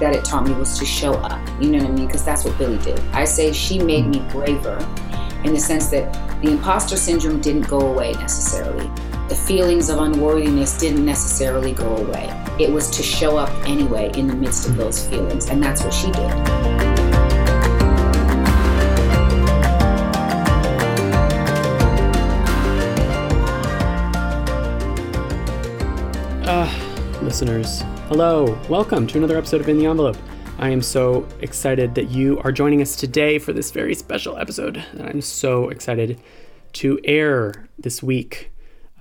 that it taught me was to show up. You know what I mean? Because that's what Billie did. I say she made me braver in the sense that the imposter syndrome didn't go away necessarily. The feelings of unworthiness didn't necessarily go away. It was to show up anyway in the midst of those feelings, and that's what she did. Uh, listeners, Hello, welcome to another episode of In the Envelope. I am so excited that you are joining us today for this very special episode that I'm so excited to air this week.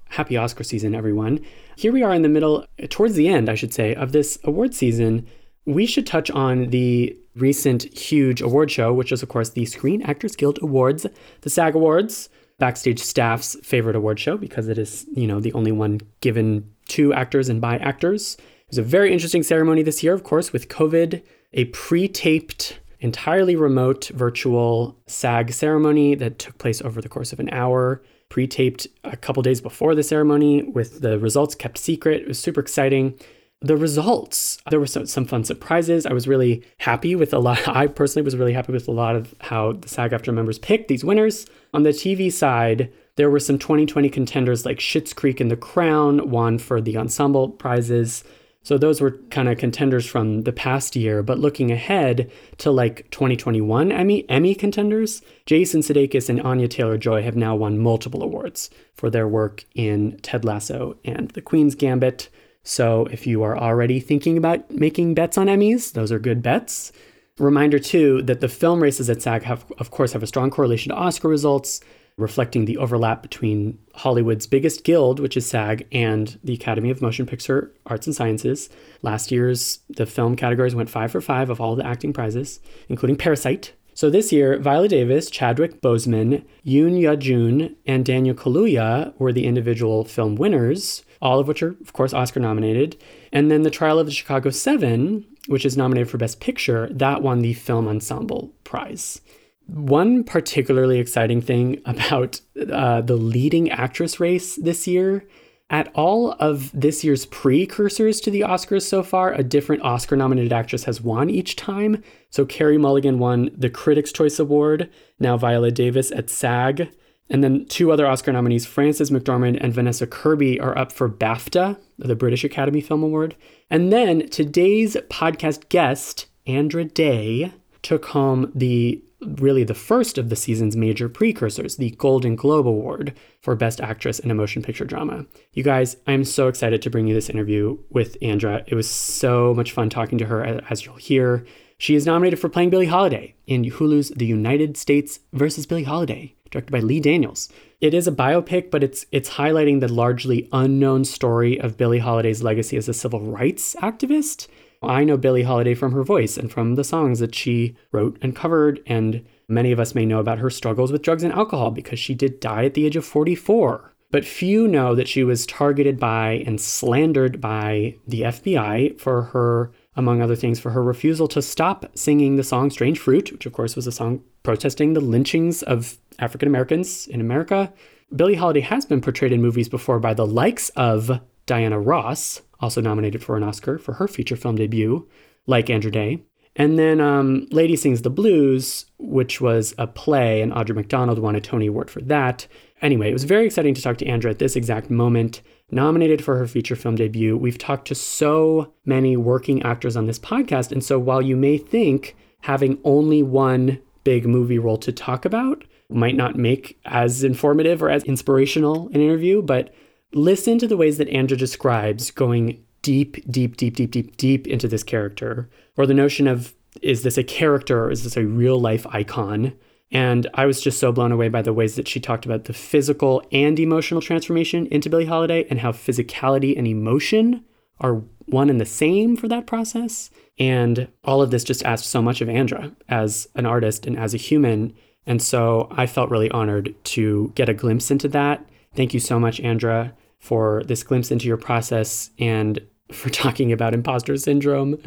Happy Oscar season, everyone. Here we are in the middle, towards the end, I should say, of this award season. We should touch on the recent huge award show, which is, of course, the Screen Actors Guild Awards, the SAG Awards, backstage staff's favorite award show because it is, you know, the only one given to actors and by actors. It was a very interesting ceremony this year, of course, with COVID, a pre taped, entirely remote virtual SAG ceremony that took place over the course of an hour, pre taped a couple days before the ceremony with the results kept secret. It was super exciting. The results, there were some, fun surprises. I was really happy with a lot. I personally was really happy with a lot of how the SAG-AFTRA members picked these winners. On the TV side, there were some 2020 contenders like Schitt's Creek and The Crown won for the ensemble prizes. So those were kind of contenders from the past year, but looking ahead to like 2021 Emmy Emmy contenders, Jason Sudeikis and Anya Taylor-Joy have now won multiple awards for their work in Ted Lasso and The Queen's Gambit. So if you are already thinking about making bets on Emmys, those are good bets. Reminder too that the film races at SAG have of course have a strong correlation to Oscar results reflecting the overlap between Hollywood's biggest guild, which is SAG, and the Academy of Motion Picture Arts and Sciences. Last year's the film categories went five for five of all the acting prizes, including Parasite. So this year, Viola Davis, Chadwick Boseman, Yoon Yuh-jung, and Daniel Kaluuya were the individual film winners, all of which are, of course, Oscar nominated. And then The Trial of the Chicago Seven, which is nominated for Best Picture, that won the Film Ensemble Prize. One particularly exciting thing about uh, the leading actress race this year at all of this year's precursors to the Oscars so far, a different Oscar nominated actress has won each time. So Carey Mulligan won the Critics' Choice Award, now Viola Davis at SAG. And then two other Oscar nominees, Frances McDormand and Vanessa Kirby, are up for BAFTA, the British Academy Film Award. And then today's podcast guest, Andra Day, took home the really the first of the season's major precursors, the Golden Globe Award for Best Actress in a Motion Picture Drama. You guys, I'm so excited to bring you this interview with Andra. It was so much fun talking to her, as you'll hear. She is nominated for playing Billie Holiday in Hulu's The United States versus Billie Holiday, directed by Lee Daniels. It is a biopic, but it's it's highlighting the largely unknown story of Billie Holiday's legacy as a civil rights activist I know Billie Holiday from her voice and from the songs that she wrote and covered, and many of us may know about her struggles with drugs and alcohol because she did die at the age of 44. But few know that she was targeted by and slandered by the FBI for her, among other things, for her refusal to stop singing the song Strange Fruit, which of course was a song protesting the lynchings of African Americans in America. Billie Holiday has been portrayed in movies before by the likes of Diana Ross, also nominated for an Oscar for her feature film debut, like Andra Day. And then um, Lady Sings the Blues, which was a play, and Audra McDonald won a Tony Award for that. Anyway, it was very exciting to talk to Andra at this exact moment. Nominated for her feature film debut. We've talked to so many working actors on this podcast. And so while you may think having only one big movie role to talk about might not make as informative or as inspirational an interview, but listen to the ways that Andra describes going deep, deep, deep, deep, deep, deep into this character, or the notion of is this a character or is this a real life icon? And I was just so blown away by the ways that she talked about the physical and emotional transformation into Billie Holiday and how physicality and emotion are one and the same for that process. And all of this just asked so much of Andra as an artist and as a human. And so I felt really honored to get a glimpse into that. Thank you so much, Andra, for this glimpse into your process and for talking about imposter syndrome,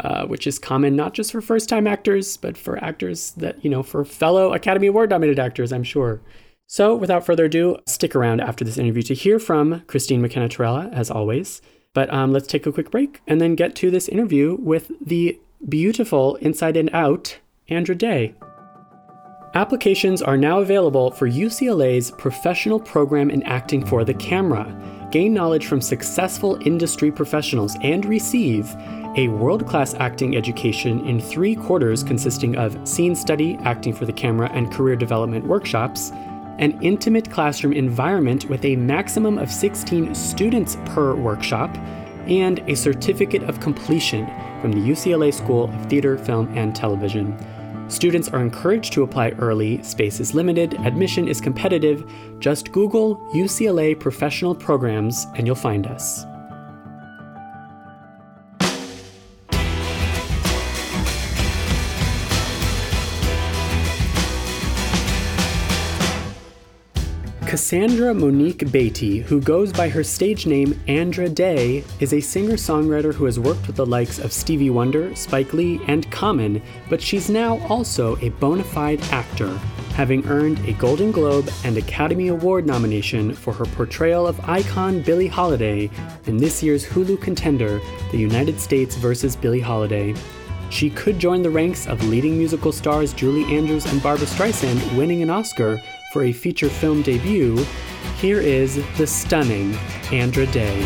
uh, which is common not just for first time actors, but for actors that, you know, for fellow Academy Award nominated actors, I'm sure. So without further ado, stick around after this interview to hear from Christine McKenna Torella, as always. But um, let's take a quick break and then get to this interview with the beautiful Inside and Out, Andra Day. Applications are now available for UCLA's professional program in acting for the camera. Gain knowledge from successful industry professionals and receive a world class acting education in three quarters consisting of scene study, acting for the camera, and career development workshops, an intimate classroom environment with a maximum of 16 students per workshop, and a certificate of completion from the UCLA School of Theater, Film, and Television. Students are encouraged to apply early, space is limited, admission is competitive. Just Google UCLA professional programs and you'll find us. Cassandra Monique Batie, who goes by her stage name Andra Day, is a singer songwriter who has worked with the likes of Stevie Wonder, Spike Lee, and Common, but she's now also a bona fide actor, having earned a Golden Globe and Academy Award nomination for her portrayal of icon Billie Holiday in this year's Hulu contender, The United States vs. Billie Holiday. She could join the ranks of leading musical stars Julie Andrews and Barbra Streisand winning an Oscar for a feature film debut, here is the stunning Andra Day.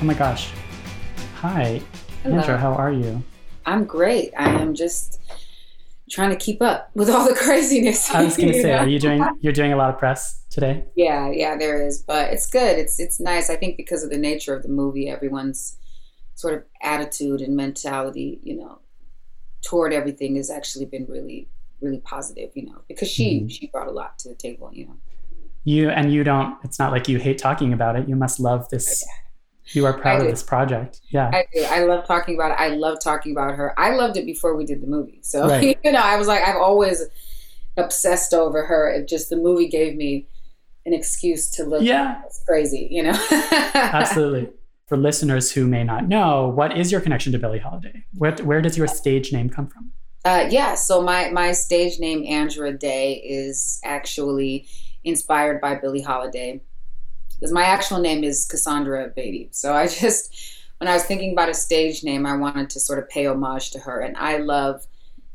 Oh my gosh. Hi. Hello. Andra, how are you? I'm great. I am just trying to keep up with all the craziness. I was gonna say, know? are you doing you're doing a lot of press today? Yeah, yeah, there is. But it's good. It's it's nice. I think because of the nature of the movie, everyone's sort of attitude and mentality, you know, toward everything has actually been really, really positive, you know, because she mm-hmm. she brought a lot to the table, you know. You and you don't. It's not like you hate talking about it. You must love this. You are proud of this project. Yeah, I do. I love talking about it. I love talking about her. I loved it before we did the movie. So right. you know, I was like, I've always obsessed over her. It just the movie gave me an excuse to look yeah. It's crazy, you know. Absolutely for listeners who may not know, what is your connection to Billie Holiday? Where, where does your stage name come from? Uh, yeah, so my, my stage name, Andra Day, is actually inspired by Billie Holiday. Because my actual name is Cassandra Batie. So I just, when I was thinking about a stage name, I wanted to sort of pay homage to her. And I love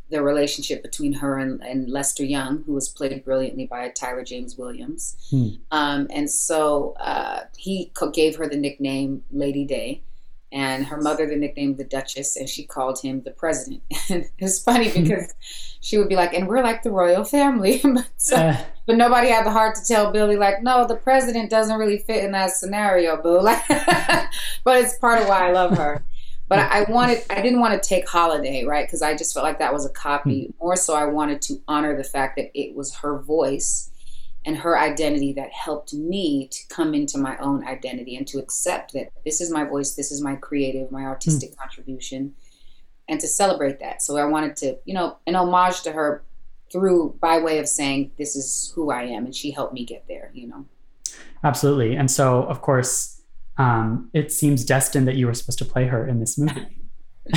the relationship between her and, and, Lester Young, who was played brilliantly by Tyler James Williams. Hmm. Um, and so uh, he gave her the nickname Lady Day, and her mother the nickname the Duchess, and she called him the President. And it was funny hmm. because she would be like, "And we're like the royal family," but, so, uh. but, nobody had the heart to tell Billie like, "No, the President doesn't really fit in that scenario, boo." Like, but it's part of why I love her. But I wanted, I didn't want to take holiday, right? Because I just felt like that was a copy. Hmm. More so, I wanted to honor the fact that it was her voice and her identity that helped me to come into my own identity and to accept that this is my voice, this is my creative, my artistic mm. contribution, and to celebrate that. So I wanted to, you know, an homage to her through by way of saying this is who I am, and she helped me get there. You know. Absolutely, and so of course um, it seems destined that you were supposed to play her in this movie.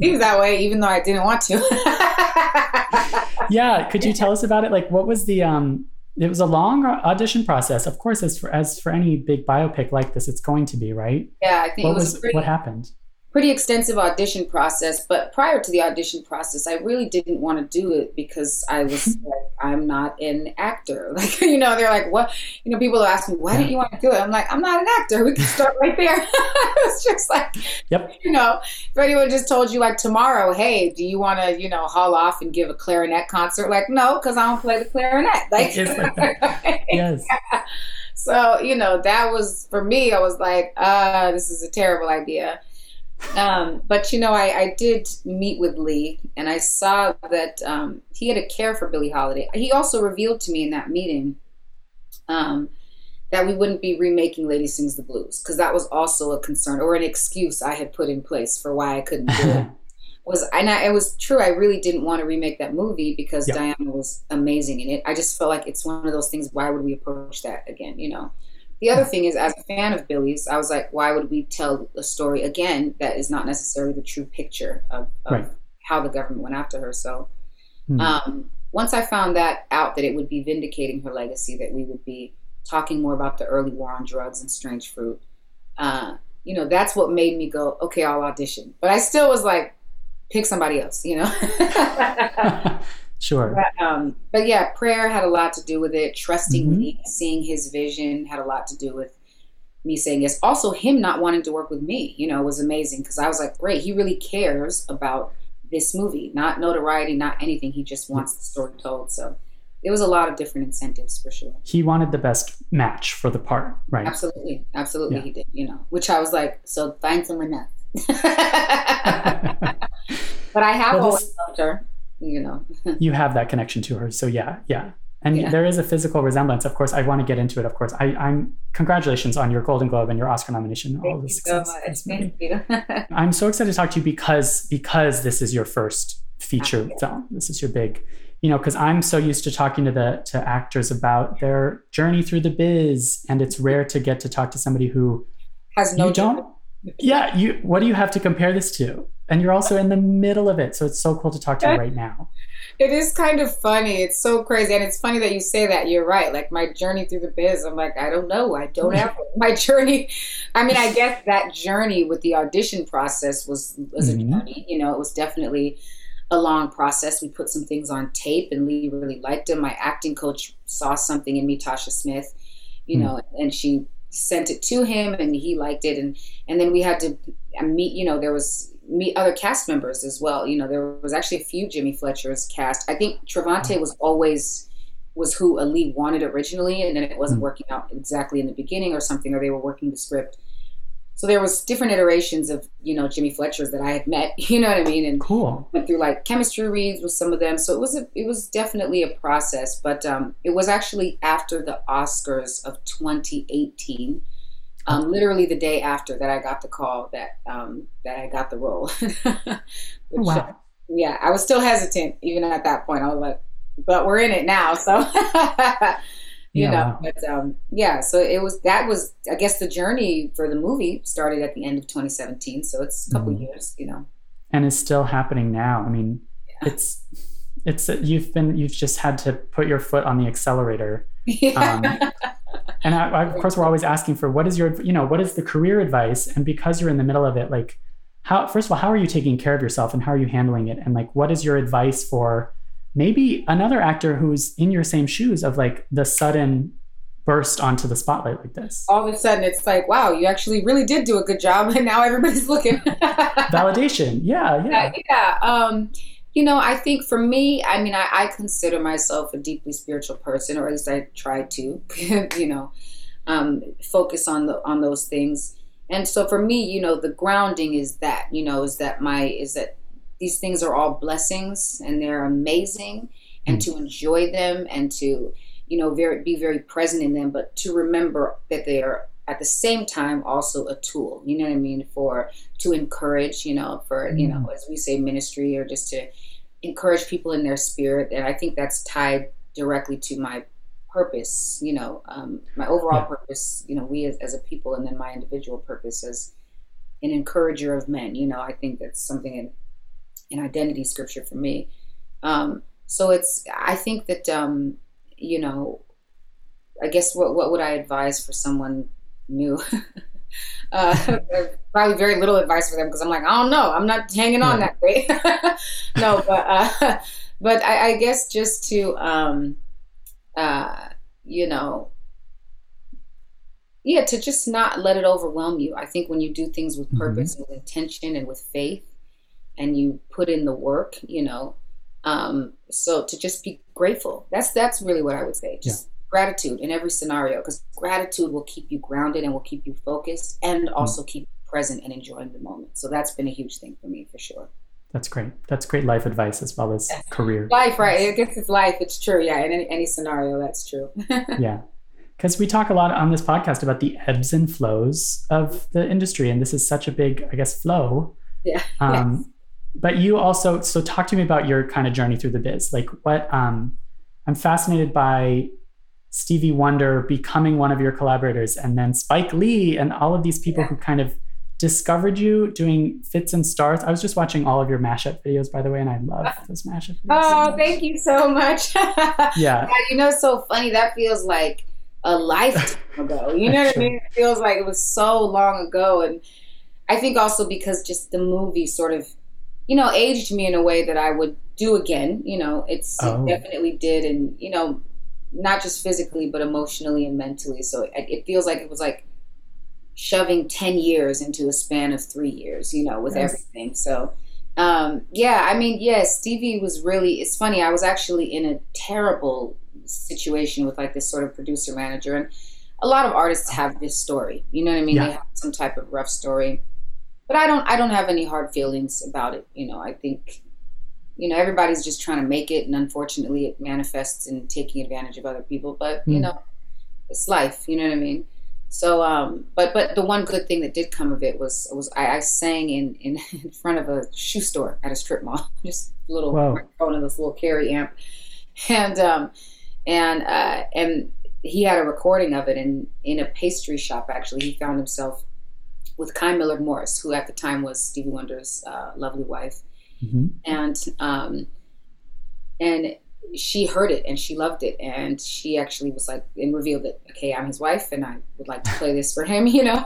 seems that way, even though I didn't want to. yeah, could you tell us about it? Like, what was the? Um, it was a long audition process, of course, as for as for any big biopic like this, it's going to be, right? Yeah, I think what was, was pretty, what happened. Pretty extensive audition process. But prior to the audition process, I really didn't want to do it because I was like, I'm not an actor. Like, you know, they're like, what? You know, people ask me, why didn't you want to do it? I'm like, I'm not an actor. We can start right there. it's just like, yep. You know, if anyone just told you like tomorrow, hey, do you want to, you know, haul off and give a clarinet concert? Like, no, because I don't play the clarinet. Like, like yes. So, you know, that was for me, I was like, uh, this is a terrible idea. Um, but you know, I, I, did meet with Lee, and I saw that um, he had a care for Billie Holiday. He also revealed to me in that meeting um, that we wouldn't be remaking Lady Sings the Blues because that was also a concern or an excuse I had put in place for why I couldn't do it. was and I, it was true. I really didn't want to remake that movie because yep. Diana was amazing in it. I just felt like it's one of those things. Why would we approach that again? You know. The other thing is, as a fan of Billie's, I was like, why would we tell a story again that is not necessarily the true picture of, of right. how the government went after her? So, hmm. um, once I found that out, that it would be vindicating her legacy, that we would be talking more about the early war on drugs and strange fruit, uh, you know, that's what made me go, okay, I'll audition. But I still was like, pick somebody else, you know. Sure. But, um, but, yeah, prayer had a lot to do with it. Trusting mm-hmm. me, seeing his vision had a lot to do with me saying yes. Also, him not wanting to work with me, you know, was amazing because I was like, great, he really cares about this movie, not notoriety, not anything. He just wants the story told. So it was a lot of different incentives for sure. He wanted the best match for the part, right? Absolutely. Absolutely, yeah. he did, you know, which I was like, so find someone else. but I have well, always loved her you know. you have that connection to her. So yeah, yeah. And yeah. there is a physical resemblance. Of course, I want to get into it. Of course, I, am congratulations on your Golden Globe and your Oscar nomination. Thank all the success. So much. Thank you. I'm so excited to talk to you because because this is your first feature film. This is your big, you know, because I'm so used to talking to the to actors about their journey through the biz, and it's rare to get to talk to somebody who has no you don't. Yeah, you. What do you have to compare this to? And you're also in the middle of it. So it's so cool to talk to you right now. It is kind of funny. It's so crazy. And it's funny that you say that. You're right. Like my journey through the biz, I'm like, I don't know. I don't have my journey. I mean, I guess that journey with the audition process was, was mm-hmm. a journey. You know, it was definitely a long process. We put some things on tape and Lee really liked them. My acting coach saw something in me, Tasha Smith, you mm-hmm. know, and she sent it to him and he liked it. And, and then we had to meet, you know, there was meet other cast members as well. You know, there was actually a few Jimmy Fletcher's cast. I think Trevante was always was who Ali wanted originally, and then it wasn't mm. working out exactly in the beginning or something, or they were working the script. So there was different iterations of you know Jimmy Fletcher's that I had met. You know what I mean? And cool. Went through like chemistry reads with some of them. So it was a, it was definitely a process. But um, it was actually after the Oscars of 2018 um, literally the day after that I got the call that um, that I got the role. Wow. Yeah, I was still hesitant even at that point. I was like, but we're in it now, so you yeah. know. But um, yeah, so it was that was I guess the journey for the movie started at the end of 2017, so it's a couple mm. years, you know. And it's still happening now. I mean, yeah. it's it's you've been you've just had to put your foot on the accelerator. Yeah. And I, I, of course we're always asking for what is your you know what is the career advice? And because you're in the middle of it like how first of all how are you taking care of yourself and how are you handling it? And like what is your advice for maybe another actor who's in your same shoes of like the sudden burst onto the spotlight like this? All of a sudden it's like wow you actually really did do a good job and now everybody's looking. Validation. Yeah yeah. Yeah um you know, I think for me, I mean, I, I, consider myself a deeply spiritual person, or at least I try to, you know, um, focus on the on those things. And so for me, you know, the grounding is that, you know, is that my is that these things are all blessings and they're amazing, and mm-hmm. to enjoy them and to, you know, very be very present in them, but to remember that they are at the same time also a tool you know what i mean for to encourage you know for you know mm. as we say ministry or just to encourage people in their spirit and i think that's tied directly to my purpose you know um, my overall yeah. purpose you know we as, as a people and then my individual purpose as an encourager of men you know i think that's something in an identity scripture for me um, so it's i think that um, you know i guess what, what would i advise for someone new. uh, probably very little advice for them because I'm like, I don't know, I'm not hanging on that great. no, but uh, but I, I, guess just to um, uh, you know, yeah, to just not let it overwhelm you. I think when you do things with mm-hmm. purpose mm-hmm. and with intention and with faith, and you put in the work, you know, um, so to just be grateful. That's that's really what I would say. Just. Gratitude in every scenario, because gratitude will keep you grounded and will keep you focused, and mm. also keep present and enjoying the moment. So that's been a huge thing for me for sure. That's great. That's great life advice as well as career. Life, right? I guess it's life. It's true. Yeah, in any, any scenario, that's true. yeah, because we talk a lot on this podcast about the ebbs and flows of the industry, and this is such a big, I guess, flow. Yeah. Um, yes but you also so talk to me about your kind of journey through the biz like what um i'm fascinated by stevie wonder becoming one of your collaborators and then spike lee and all of these people who kind of discovered you doing fits and starts. I was just watching all of your mashup videos by the way and i love those mashup videos oh so thank you so much. Yeah. yeah you know it's so funny. That feels like a lifetime ago. You know what i mean? It feels like it was so long ago and i think also because just the movie sort of you know, aged me in a way that I would do again. You know, it's oh. it definitely did, and you know, not just physically but emotionally and mentally. So it, it, feels like it was like shoving ten years into a span of three years. You know, with yes. everything. So. Um, yeah, I mean, yes, yeah, Stevie was really. It's funny. I was actually in a terrible situation with like this sort of producer manager, and a lot of artists have this story. You know what I mean? Yeah. They have some type of rough story but I don't I don't have any hard feelings about it. You know, I think you know everybody's just trying to make it, and unfortunately, it manifests in taking advantage of other people. But you hmm. know, it's life. You know what I mean? So, um, but but the one good thing that did come of it was was I, I sang in, in, in front of a shoe store at a strip mall, just a little wow. microphone and this little carry amp, and um, and uh, and he had a recording of it in in a pastry shop. Actually, he found himself with Kai Millard Morris, who at the time was Stevie Wonder's uh, lovely wife, mm-hmm. and um, and she heard it and she loved it, and she actually was like and revealed that okay, I'm his wife, and I would like to play this for him, you know,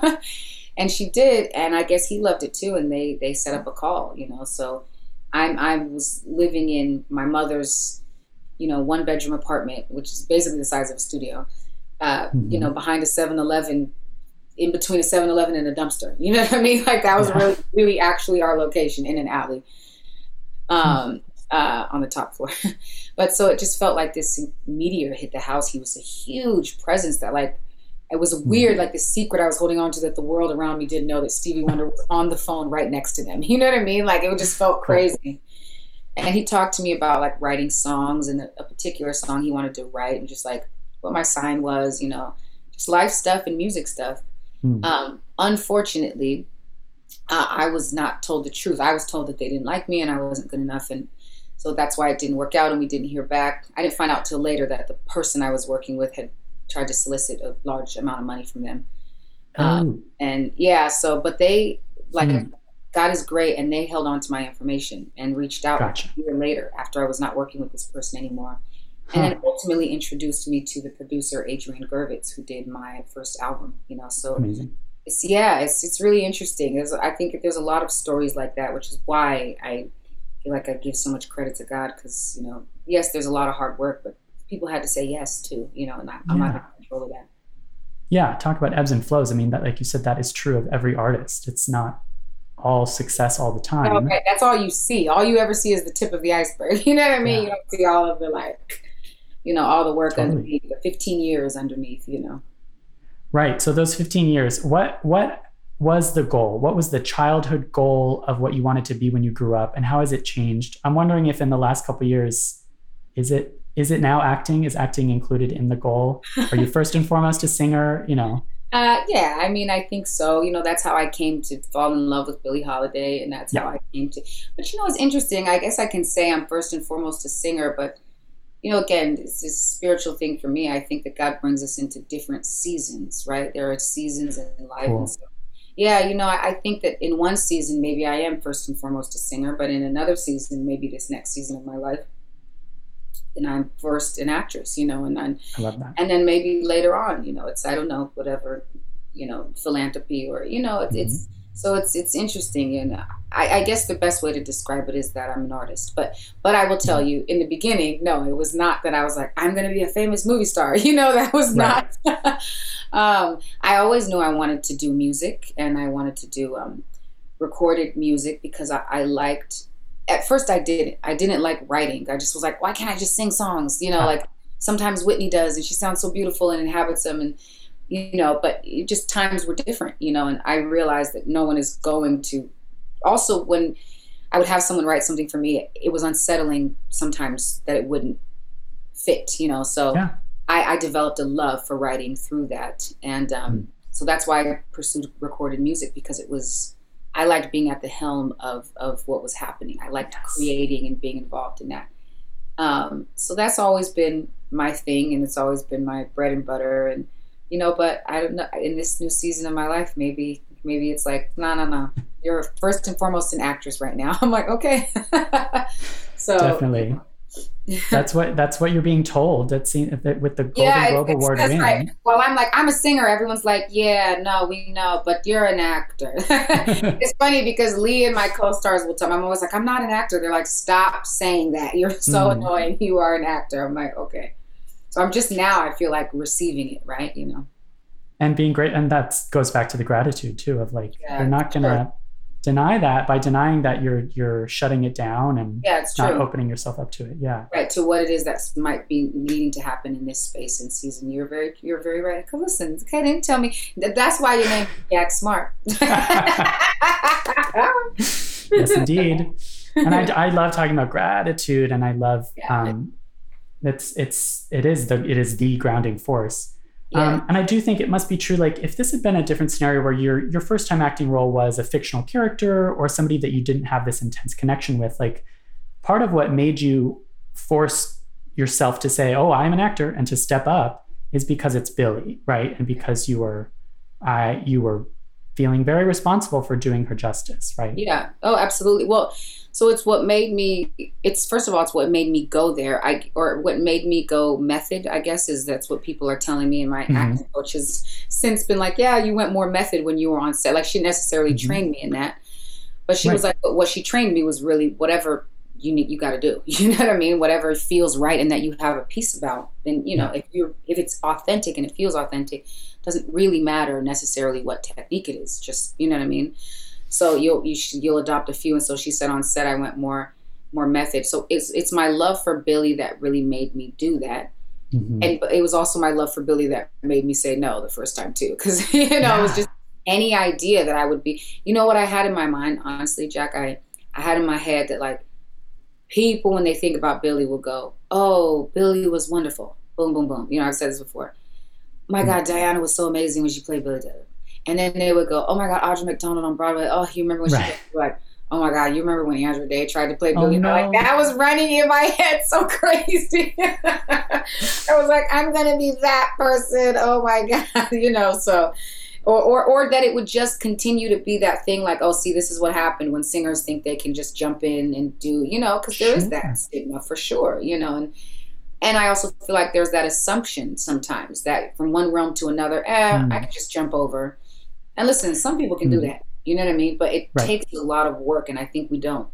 and she did, and I guess he loved it too, and they they set up a call, you know, so I'm I was living in my mother's, you know, one bedroom apartment, which is basically the size of a studio. Uh, mm-hmm. You know, behind a 7-Eleven in between a 7-Eleven and a dumpster. You know what I mean? Like that was really, really actually our location in an alley, um, uh, on the top floor. but so it just felt like this meteor hit the house. He was a huge presence that like it was weird, like the secret I was holding on to that the world around me didn't know that Stevie Wonder was on the phone right next to them. You know what I mean? Like it just felt crazy. And he talked to me about like writing songs and a particular song he wanted to write and just like what my sign was, you know, just life stuff and music stuff. Mm. Um, unfortunately, uh, I was not told the truth. I was told that they didn't like me and I wasn't good enough, and so that's why it didn't work out. And we didn't hear back. I didn't find out till later that the person I was working with had tried to solicit a large amount of money from them. Um, and yeah, so but they like mm. God is great, and they held on to my information and reached out gotcha. a year later after I was not working with this person anymore and then ultimately introduced me to the producer Adrian Gurvitz, who did my first album. You know, so amazing. It's yeah, it's it's really interesting. There's I think there's a lot of stories like that, which is why I feel like I give so much credit to God because you know, yes, there's a lot of hard work, but people had to say yes too. You know, and I, am yeah. not in control of that. Yeah, talk about ebbs and flows. I mean, that like you said, that is true of every artist. It's not all success all the oh, time. Okay, that's all you see. All you ever see is the tip of the iceberg. You know what I mean? Yeah. You don't see all of the like you know, all the work totally. underneath, the 15 years underneath, you know. Right. So those 15 years, what what was the goal? What was the childhood goal of what you wanted to be when you grew up and how has it changed? I'm wondering if in the last couple years is it is it now acting? Is acting included in the goal? Are you first and foremost a singer, you know? Uh, yeah, I mean, I think so. You know, that's how I came to fall in love with Billie Holiday, and that's yeah. how I came to. But you know, it's interesting. I guess I can say I'm first and foremost a singer, but you know, again, it's a spiritual thing for me. I think that God brings us into different seasons, right? There are seasons in life. Cool. And so, yeah, you know, I, I, think that in one season, maybe I am first and foremost a singer, but in another season, maybe this next season of my life, then I'm first an actress, you know, and then, I love that. and then maybe later on, you know, it's, I don't know, whatever you know philanthropy or you know it, mm-hmm. it's so it's it's interesting and I, I, guess the best way to describe it is that i'm an artist but but i will tell you in the beginning no it was not that i was like i'm going to be a famous movie star you know that was right. not. Um, i always knew i wanted to do music and i wanted to do um, recorded music because I, I, liked at first i did i didn't like writing. I just was like why can't i just sing songs? You know like sometimes whitney does and she sounds so beautiful and inhabits them and you know, but just times were different, you know, and I realized that no one is going to. Also, when I would have someone write something for me, it was unsettling sometimes that it wouldn't fit, you know. So yeah. I, I, developed a love for writing through that, and um, mm. so that's why I pursued recorded music because it was. I liked being at the helm of of what was happening. I liked yes. creating and being involved in that. Um, so that's always been my thing, and it's always been my bread and butter, and you know, but I don't know. In this new season of my life, maybe maybe it's like, no, no, no. You're first and foremost an actress right now. I'm like, okay. so definitely. that's what that's what you're being told. That's with the Golden yeah, Globe Award win. Right. Well, I'm like, I'm a singer. Everyone's like, yeah, no, we know, but you're an actor. it's funny because Lee and my co-stars will tell me, I'm always like, I'm not an actor. They're like, stop saying that. You're so mm. annoying. You are an actor. I'm like, okay. So I'm just now I feel like receiving it, right? You know. And being great, and that goes back to the gratitude too of like yeah, you're not gonna sure. deny that by denying that you're you're shutting it down and yeah, it's not true. opening yourself up to it. Yeah. Right to what it is that might be needing to happen in this space and season. You're very you're very right. Okay, listen, okay, didn't tell me that that's why your name Jack Smart. yes, indeed. And I, I love talking about gratitude, and I love yeah. um, it's it's it is the it is the grounding force. Yeah. Um, and I do think it must be true. Like if this had been a different scenario where your your first time acting role was a fictional character or somebody that you didn't have this intense connection with, like part of what made you force yourself to say, "Oh, I'm an actor," and to step up is because it's Billie, right? And because you were, uh, you were feeling very responsible for doing her justice, right? Yeah. Oh, absolutely. Well, so it's what made me. It's first of all, it's what made me go there. I or what made me go method. I guess is that's what people are telling me. And my mm-hmm. acting coach has since been like, "Yeah, you went more method when you were on set." Like she necessarily mm-hmm. trained me in that, but she right. was like, "But what she trained me was really whatever." You need, you got to do. You know what I mean? Whatever feels right and that you have a piece about. Then you know if you're if it's authentic and it feels authentic, doesn't really matter necessarily what technique it is. Just you know what I mean. So you'll you you'll adopt a few. And so she said on set I went more more method. So it's it's my love for Billie that really made me do that. Mm-hmm. And it was also my love for Billie that made me say no the first time too, because you know yeah. it was just any idea that I would be. You know what I had in my mind, honestly, Jack. I I had in my head that like people when they think about Billie will go, "Oh, Billie was wonderful." Boom, boom, boom. You know I've said this before my God, Diana was so amazing when she played Billie Dillon. And then they would go, oh my God, Audra McDonald on Broadway. Oh, you remember when right. she like, oh my God, you remember when Andra Day tried to play oh, Billie? No. Like that was running in my head so crazy. I was like, I'm gonna be that person. Oh my God, you know. So, or, or or that it would just continue to be that thing. Like, oh, see, this is what happened when singers think they can just jump in and do, you know, because there sure. is that stigma for sure, you know, and and I also feel like there's that assumption sometimes that from one realm to another, eh, mm. I can just jump over. And listen, some people can mm. do that. You know what I mean? But it right. takes a lot of work, and I think we don't.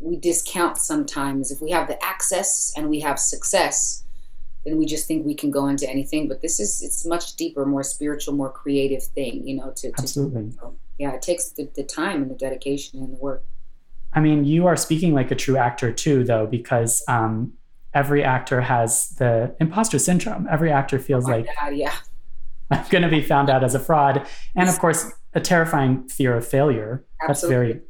We discount sometimes if we have the access and we have success, then we just think we can go into anything. But this is it's much deeper, more spiritual, more creative thing. You know, to, to absolutely. So, yeah, it takes the, the time and the dedication and the work. I mean, you are speaking like a true actor too, though, because um, every actor has the imposter syndrome. Every actor feels oh like, God, yeah, I'm going to be found out as a fraud, and of course, a terrifying fear of failure. Absolutely. That's very,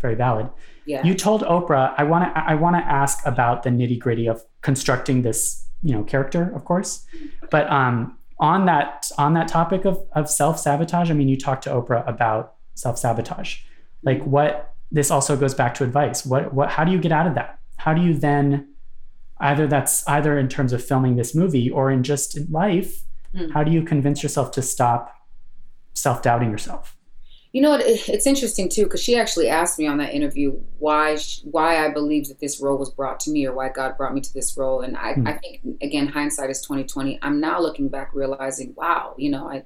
very valid. Yeah. You told Oprah, I want to, I want to ask about the nitty gritty of constructing this, you know, character, of course, but um, on that on that topic of of self sabotage. I mean, you talked to Oprah about self sabotage. Like, what this also goes back to advice. What what? How do you get out of that? How do you then either that's either in terms of filming this movie or in just in life mm. how do you convince yourself to stop self-doubting yourself you know it's interesting too because she actually asked me on that interview why why i believe that this role was brought to me or why god brought me to this role and i, mm. I think again hindsight is 2020 i'm now looking back realizing wow you know i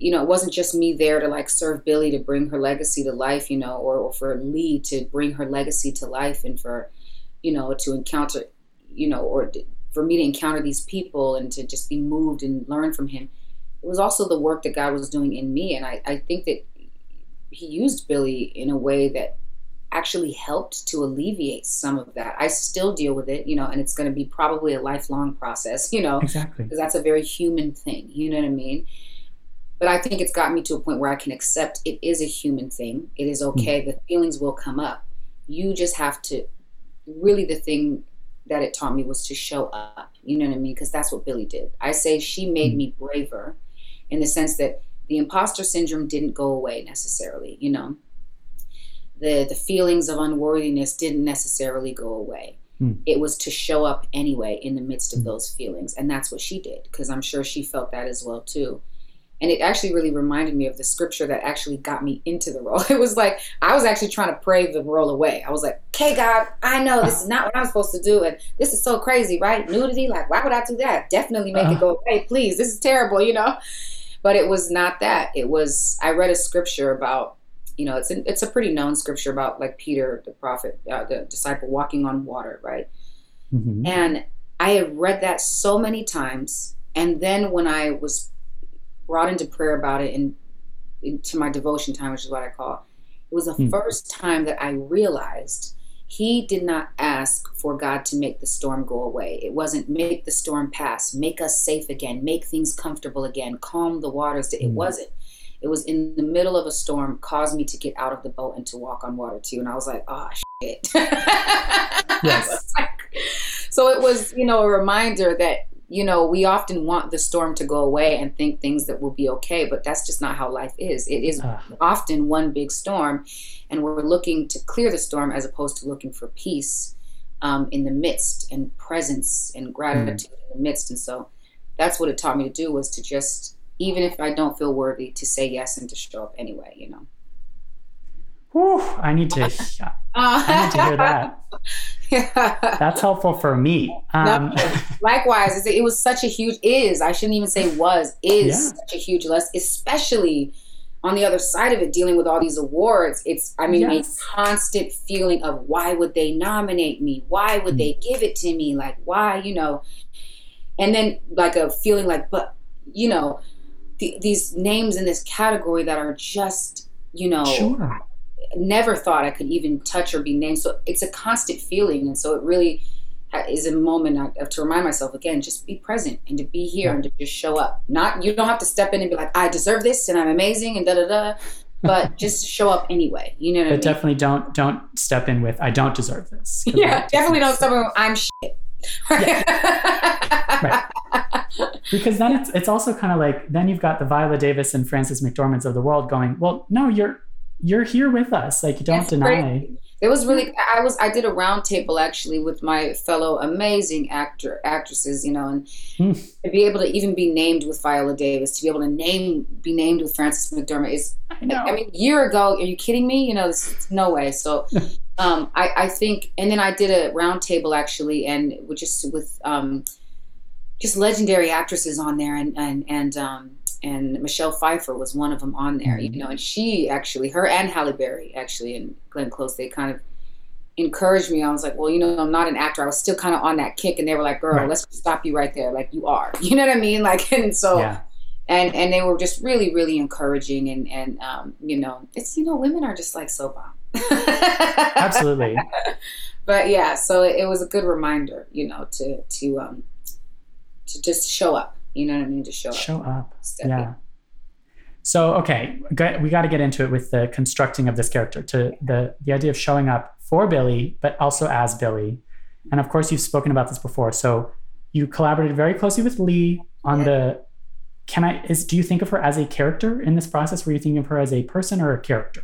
you know, it wasn't just me there to like serve Billie to bring her legacy to life, you know, or, or for Lee to bring her legacy to life and for, you know, to encounter, you know, or for me to encounter these people and to just be moved and learn from him. It was also the work that God was doing in me. And I, I think that he used Billie in a way that actually helped to alleviate some of that. I still deal with it, you know, and it's going to be probably a lifelong process, you know, exactly because that's a very human thing. You know what I mean? But I think it's got me to a point where I can accept it is a human thing. It is okay. Mm-hmm. The feelings will come up. You just have to. Really, the thing that it taught me was to show up. You know what I mean? Because that's what Billie did. I say she made mm-hmm. me braver, in the sense that the imposter syndrome didn't go away necessarily. You know the the feelings of unworthiness didn't necessarily go away. Hmm. It was to show up anyway in the midst of hmm. those feelings, and that's what she did because I'm sure she felt that as well too. And it actually really reminded me of the scripture that actually got me into the role. It was like I was actually trying to pray the role away. I was like, "Okay, God, I know this is not what I'm supposed to do, and this is so crazy, right? Nudity, like, why would I do that? Definitely make uh-huh. it go away, please. This is terrible, you know." But it was not that. It was I read a scripture about you know, it's a, it's a pretty known scripture about like Peter, the prophet, uh, the disciple walking on water, right? Mm-hmm. And I had read that so many times. And then when I was brought into prayer about it and into my devotion time, which is what I call it, was the mm-hmm. first time that I realized he did not ask for God to make the storm go away. It wasn't make the storm pass, make us safe again, make things comfortable again, calm the waters. It mm-hmm. wasn't it was in the middle of a storm, caused me to get out of the boat and to walk on water too. And I was like, oh, shit. yes. so it was, you know, a reminder that, you know, we often want the storm to go away and think things that will be okay, but that's just not how life is. It is uh. often one big storm, and we're looking to clear the storm as opposed to looking for peace um, in the midst and presence and gratitude mm. in the midst. And so that's what it taught me to do was to just even if I don't feel worthy, to say yes and to show up anyway, you know. Whew, I need to I need to hear that. yeah. That's helpful for me. Um, no, likewise, it was such a huge is. I shouldn't even say was is yeah. such a huge less, especially on the other side of it, dealing with all these awards. It's I mean yes. a constant feeling of why would they nominate me? Why would mm. they give it to me? Like why you know? And then like a feeling like but you know these names in this category that are just, you know, sure. Never thought I could even touch or be named. So it's a constant feeling. And so it really is a moment to remind myself again, just be present and to be here yeah. and to just show up. Not, you don't have to step in and be like, I deserve this and I'm amazing and da da da. But just show up anyway. You know. but I mean? definitely don't don't step in with I don't deserve this. Yeah, definitely don't step in. With, I'm shit. right. Because then it's it's also kind of like then you've got the Viola Davis and Frances McDormands of the world going, well, no, you're you're here with us. Like you don't That's deny. Great. It was really I was I did a roundtable actually with my fellow amazing actor actresses, you know, and mm. to be able to even be named with Viola Davis, to be able to name be named with Frances McDormand is I, know. I mean, year ago, are you kidding me? You know, this, no way. So um, I, I think and then I did a roundtable actually and with just with um, just legendary actresses on there and and and um, and Michelle Pfeiffer was one of them on there, mm-hmm. you know, and she actually, her and Halle Berry actually, and Glenn Close, they kind of encouraged me. I was like, well, you know, I'm not an actor. I was still kind of on that kick, and they were like, girl, right. let's stop you right there, like you are. You know what I mean? Like, and so. Yeah. And, and they were just really really encouraging and and um, you know it's you know women are just like so bomb absolutely but yeah so it, it was a good reminder you know to to um to just show up you know what I mean? To show, up. show up. yeah. In. So okay, we got to get into it with the constructing of this character to the the idea of showing up for Billie, but also as Billie. And of course, you've spoken about this before. So you collaborated very closely with Lee on yeah. the. Can I is do you think of her as a character in this process? Were you thinking of her as a person or a character?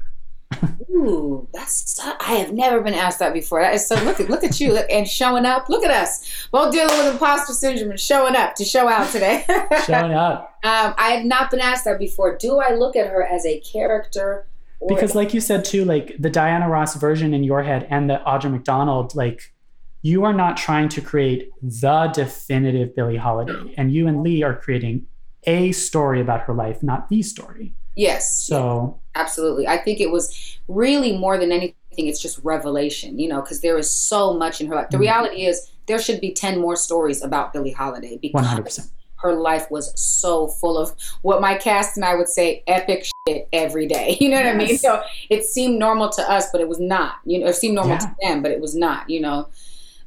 Ooh, that's I have never been asked that before. That is so look at look at you and showing up. Look at us, both dealing with imposter syndrome and showing up to show out today. showing up. Um, I have not been asked that before. Do I look at her as a character? because, like you said too, like the Diana Ross version in your head and the Audra McDonald, like you are not trying to create the definitive Billie Holiday, and you and Lee are creating a story about her life, not the story. Yes. So absolutely. I think it was really more than anything, it's just revelation, you know, because there is so much in her life. The Mhm. reality is there should be 10 more stories about Billie Holiday because 100%. her life was so full of what my cast and I would say epic shit every day. You know what I mean? So it seemed normal to us, but it was not. You know, it seemed normal Yeah. to them, but it was not, you know.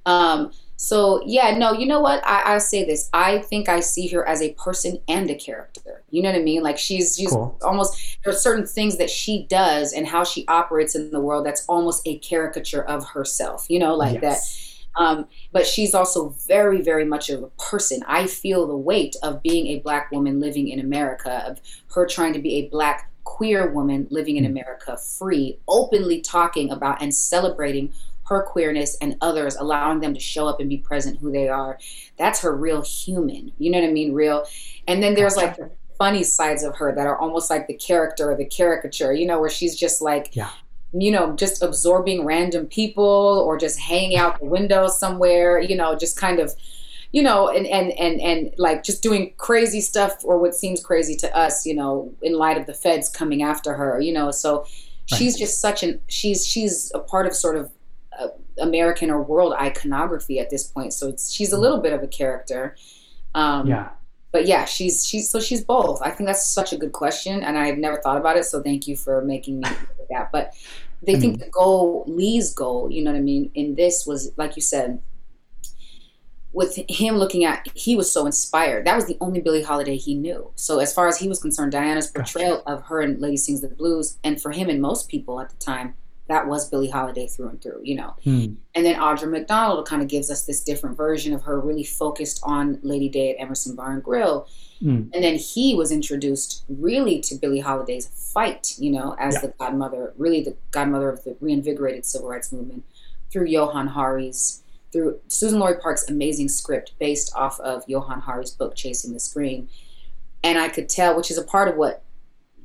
Um so yeah, no, you know what? I, I'll say this. I think I see her as a person and a character. You know what I mean? Like she's she's Cool. almost there are certain things that she does and how she operates in the world that's almost a caricature of herself. You know, like that um, but she's also very, very much of a person. I feel the weight of being a black woman living in America, of her trying to be a black queer woman living in Mm. America, free, openly talking about and celebrating her queerness and others, allowing them to show up and be present who they are. That's her real human. You know what I mean? Real. And then there's like the funny sides of her that are almost like the character or the caricature, you know, where she's just like, Yeah. you know, just absorbing random people or just hanging out the window somewhere, you know, just kind of, you know, and, and, and, and like just doing crazy stuff or what seems crazy to us, you know, in light of the feds coming after her, you know, so she's just such an, she's, she's a part of sort of American or world iconography at this point. So it's, she's a little bit of a character. Um, Yeah. but yeah, she's she's so she's both. I think that's such a good question, and I've never thought about it. So thank you for making me that. But they think mean- the goal, Lee's goal, you know what I mean, in this was like you said, with him looking at, he was so inspired. That was the only Billie Holiday he knew. So as far as he was concerned, Diana's Gotcha. portrayal of her in Lady Sings the Blues, and for him and most people at the time, that was Billie Holiday through and through. You know. Hmm. And then Audra McDonald kind of gives us this different version of her, really focused on Lady Day at Emerson Bar and Grill. Mm. And then he was introduced really to Billie Holiday's fight, you know, as Yeah. the godmother, really the godmother of the reinvigorated civil rights movement through Johann Hari's, through Suzan-Lori Parks' amazing script based off of Johann Hari's book, Chasing the Scream. And I could tell, which is a part of what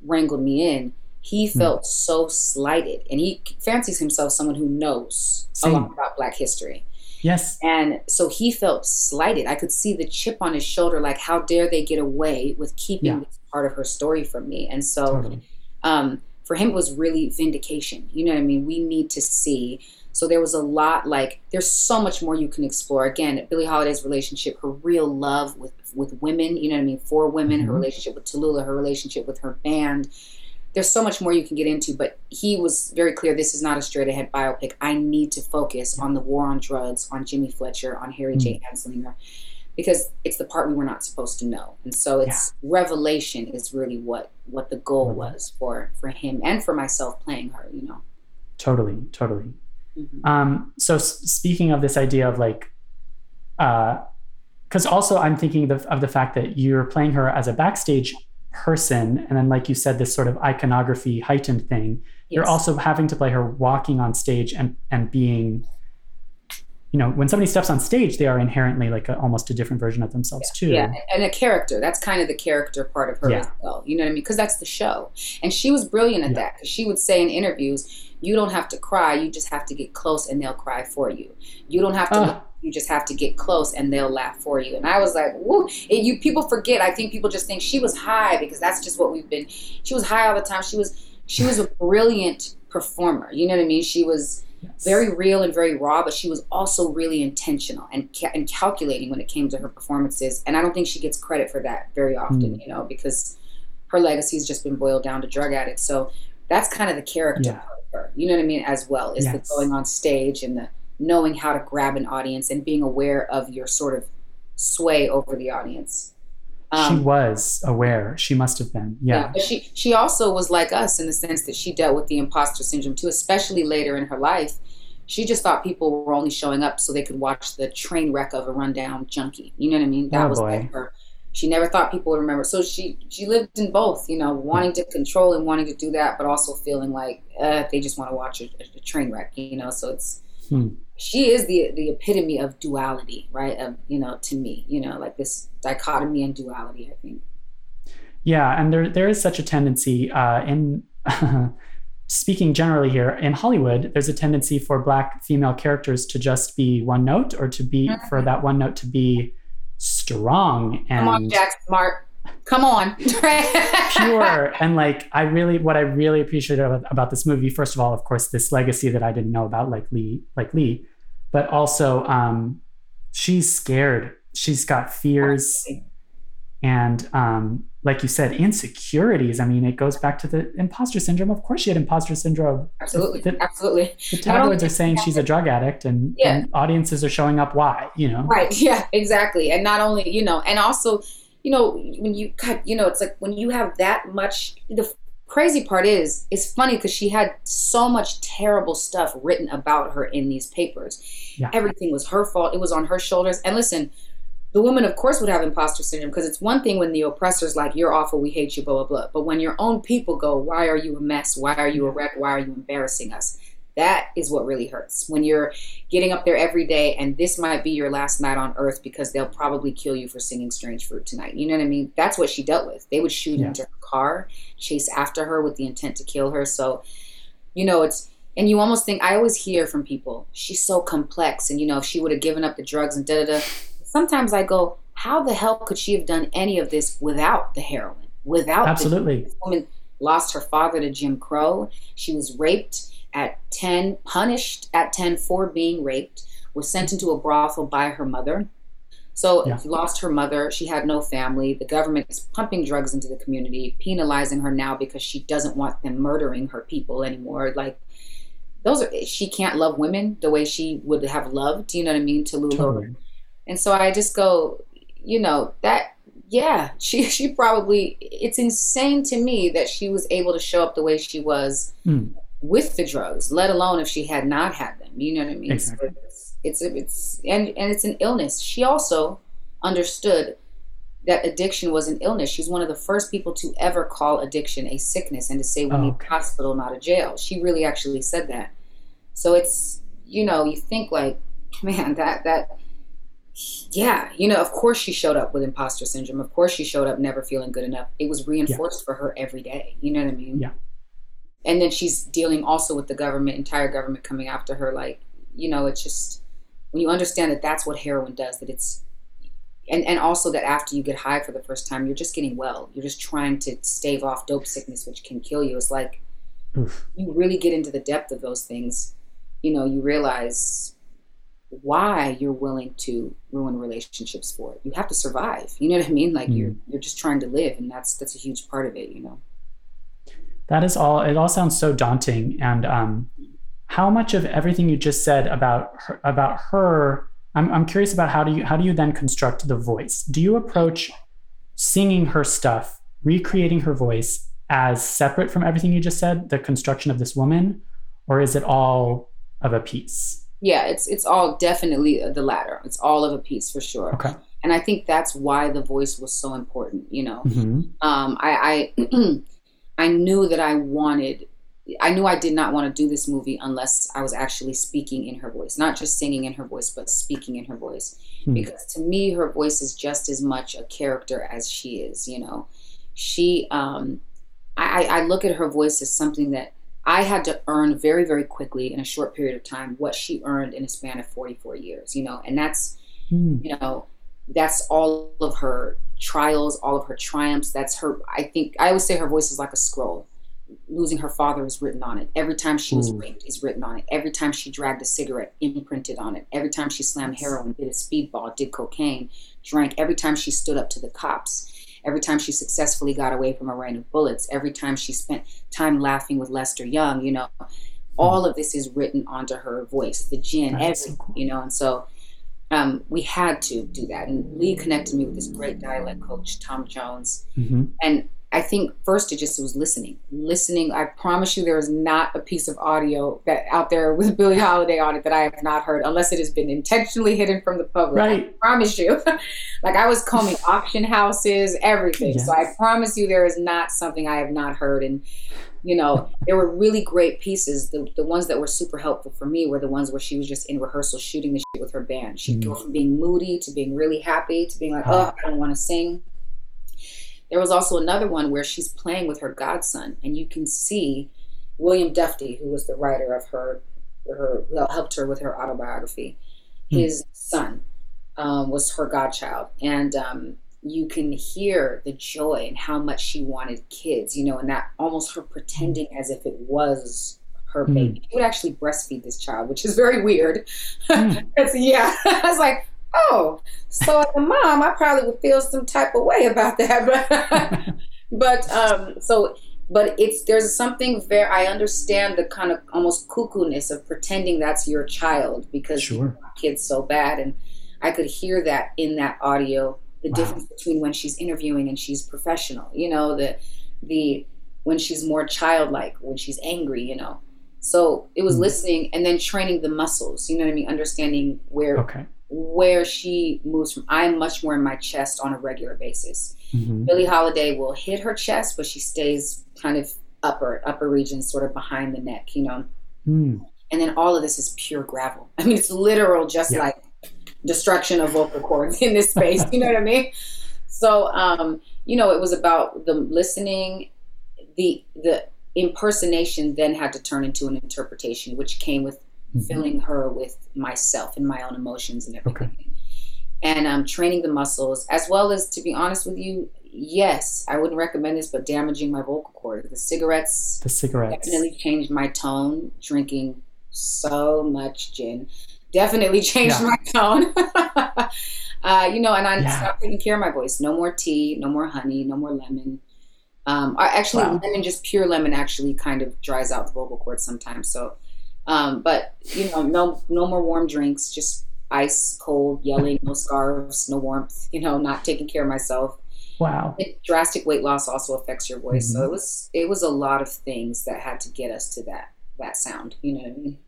wrangled me in, he Hmm. felt so slighted. And he fancies himself someone who knows a lot about Black history. Yes. And so he felt slighted. I could see the chip on his shoulder, like, how dare they get away with keeping Yeah. this part of her story from me? And so Totally. um, for him, it was really vindication. You know what I mean? We need to see. So there was a lot like there's so much more you can explore. Again, Billie Holiday's relationship, her real love with with women. You know what I mean? For women, her Mhm. relationship with Tallulah, her relationship with her band. There's so much more you can get into, but he was very clear. This is not a straight ahead biopic. I need to focus on the war on drugs, on Jimmy Fletcher, on Harry J. Anslinger, because it's the part we were not supposed to know. And so it's revelation is really what what the goal Mhm. was for for him and for myself playing her. You know. Totally. Totally. Mhm. Um, so s- speaking of this idea of like, uh because also I'm thinking of, of the fact that you're playing her as a backstage person, and then like you said, this sort of iconography heightened thing. You're also having to play her walking on stage and and being, you know, when somebody steps on stage, they are inherently like a, almost a different version of themselves too. Yeah, and a character. That's kind of the character part of her Yeah. as well. You know what I mean? Because that's the show. And she was brilliant at Yeah. that. Because she would say in interviews, "You don't have to cry. You just have to get close, and they'll cry for you. You don't have to. You just have to get close, and they'll laugh for you." And I was like, "Woo!" It, you people forget. I think people just think she was high because that's just what we've been. She was high all the time. She was. She was a brilliant performer. You know what I mean? She was Yes. very real and very raw, but she was also really intentional and ca- and calculating when it came to her performances. And I don't think she gets credit for that very often, Mm. you know, because her legacy's just been boiled down to drug addicts. So that's kind of the character Yeah. part of her. You know what I mean? As well is Yes. the going on stage and the knowing how to grab an audience and being aware of your sort of sway over the audience. she was aware. She must have been. Yeah. But she she also was like us in the sense that she dealt with the imposter syndrome too, especially later in her life. She just thought people were only showing up so they could watch the train wreck of a rundown junkie. You know what I mean? That Oh, was boy. like her. She never thought people would remember. So she she lived in both, you know, wanting to control and wanting to do that, but also feeling like uh, they just want to watch a, a train wreck, you know. So it's Hmm. She is the the epitome of duality, right? Of you know, to me, you know, like this dichotomy and duality. I think. Yeah, and there there is such a tendency uh, in speaking generally here in Hollywood. There's a tendency for black female characters to just be one note, or to be for that one note to be strong Come on, and Jack Smart. Come on. pure. And like I really what I really appreciate about, about this movie first of all of course this legacy that I didn't know about like Lee like Lee but also um she's scared. She's got fears. And um like you said insecurities. I mean it goes back to the imposter syndrome. Of course she had imposter syndrome. Absolutely. The, absolutely. the tabloids are saying she's a drug addict and, yeah. and audiences are showing up why you know? Right. Yeah exactly. And not only you know and also you know, when you cut, you know, it's like when you have that much. The crazy part is, it's funny because she had so much terrible stuff written about her in these papers. Yeah. Everything was her fault. It was on her shoulders. And listen, the woman, of course, would have imposter syndrome because it's one thing when the oppressor's like, "You're awful, we hate you," blah blah blah. But when your own people go, "Why are you a mess? Why are you a wreck? Why are you embarrassing us?" That is what really hurts. When you're getting up there every day and this might be your last night on earth because they'll probably kill you for singing Strange Fruit tonight. You know what I mean? That's what she dealt with. They would shoot yeah. into her car, chase after her with the intent to kill her. So, you know, it's and you almost think I always hear from people, she's so complex and you know, if she would have given up the drugs and da da da. Sometimes I go, how the hell could she have done any of this without the heroin? Without Absolutely. The, this woman lost her father to Jim Crow. She was raped at 10, punished at 10 for being raped, was sent into a brothel by her mother. So yeah. lost her mother. She had no family. The government is pumping drugs into the community, penalizing her now because she doesn't want them murdering her people anymore. Like those are she can't love women the way she would have loved. Do you know what I mean Tallulah. Totally. And so I just go, you know that yeah, she she probably it's insane to me that she was able to show up the way she was. Mm with the drugs, let alone if she had not had them. You know what I mean? Exactly. So it's, it's it's and and it's an illness. She also understood that addiction was an illness. She's one of the first people to ever call addiction a sickness and to say we oh, need okay. a hospital, not a jail. She really actually said that. So it's you know you think like man that that yeah you know of course she showed up with imposter syndrome of course she showed up never feeling good enough it was reinforced yeah. for her every day you know what i mean yeah and then she's dealing also with the government, entire government coming after her. Like, you know, it's just when you understand that that's what heroin does. That it's and and also that after you get high for the first time, you're just getting well. You're just trying to stave off dope sickness, which can kill you. It's like Oof. you really get into the depth of those things. You know, you realize why you're willing to ruin relationships for it. You have to survive. You know what I mean? Like mm. you're you're just trying to live, and that's that's a huge part of it. You know that is all it all sounds so daunting. And um, how much of everything you just said about her, about her I'm, I'm curious about how do you how do you then construct the voice? Do you approach singing her stuff recreating her voice as separate from everything you just said the construction of this woman or is it all of a piece? Yeah it's it's all definitely the latter. It's all of a piece for sure. Okay. And i think that's why the voice was so important you know? Mm-hmm. um, i i I knew that I wanted I knew I did not want to do this movie unless I was actually speaking in her voice, not just singing in her voice, but speaking in her voice. Hmm. Because to me, her voice is just as much a character as she is. You know, she. Um, I, I look at her voice as something that I had to earn very, very quickly in a short period of time what she earned in a span of 44 years. You know, and that's, hmm. you know, that's all of her trials, all of her triumphs. That's her. I think I always say her voice is like a scroll. Losing her father is written on it. Every time she was Ooh. raped is written on it. Every time she dragged a cigarette, imprinted on it. Every time she slammed heroin, did a speedball, did cocaine, drank. Every time she stood up to the cops. Every time she successfully got away from a rain of bullets. Every time she spent time laughing with Lester Young. You know, hmm. all of this is written onto her voice. The gin, everything. So cool. You know, and so um, we had to do that. And Lee connected me with this great dialect coach, Tom Jones. Mm-hmm. And I think first it just was listening. Listening. I promise you, there is not a piece of audio that out there with Billie Holiday on it that I have not heard, unless it has been intentionally hidden from the public. Right. I promise you. like I was combing auction houses, everything. Yes. So I promise you, there is not something I have not heard. And you know, there were really great pieces. The, the ones that were super helpful for me were the ones where she was just in rehearsal shooting the shit with her band. She'd mm-hmm. go from being moody to being really happy to being like, oh, I don't want to sing. There was also another one where she's playing with her godson, and you can see William Dufty, who was the writer of her, her who helped her with her autobiography. Mm-hmm. His son um, was her godchild, and um, you can hear the joy and how much she wanted kids, you know, and that almost her pretending as if it was her Hmm. baby. She would actually breastfeed this child, which is very weird. It's- yeah, I was like, oh, so as a mom, I probably would feel some type of way about that, but but um, so but it's there's something very I understand the kind of almost cuckoo-ness of pretending that's your child because you Sure. want kids so bad, and I could hear that in that audio. The Wow. difference between when she's interviewing and she's professional, you know, the the when she's more childlike, when she's angry, you know. So it was Mm. listening and then training the muscles, you know what I mean, understanding where Okay. where she moves from. I'm much more in my chest on a regular basis. Mhm. Billie Holiday will hit her chest, but she stays kind of upper upper regions, sort of behind the neck, you know. Hmm. And then all of this is pure gravel. I mean, it's literal, just Yeah. like destruction of vocal cords in this space. you know what I mean? So, um, you know, it was about the listening. The the impersonation then had to turn into an interpretation, which came with Mhm. filling her with myself and my own emotions and everything. Okay. And um, training the muscles, as well as, to be honest with you, yes, I wouldn't recommend this, but damaging my vocal cord. The cigarettes The cigarettes. definitely changed my tone. Drinking so much gin definitely changed Yeah. my tone. uh, you know, and I Yeah. stopped taking care of my voice. No more tea, no more honey, no more lemon. Um, actually, Wow. lemon, just pure lemon, actually kind of dries out the vocal cords sometimes. So, um, but you know, no, no more warm drinks. Just ice cold, yelling, no scarves, no warmth. You know, not taking care of myself Wow. it, drastic weight loss also affects your voice. So Mhm. it was it was a lot of things that had to get us to that that sound. You know what I mean?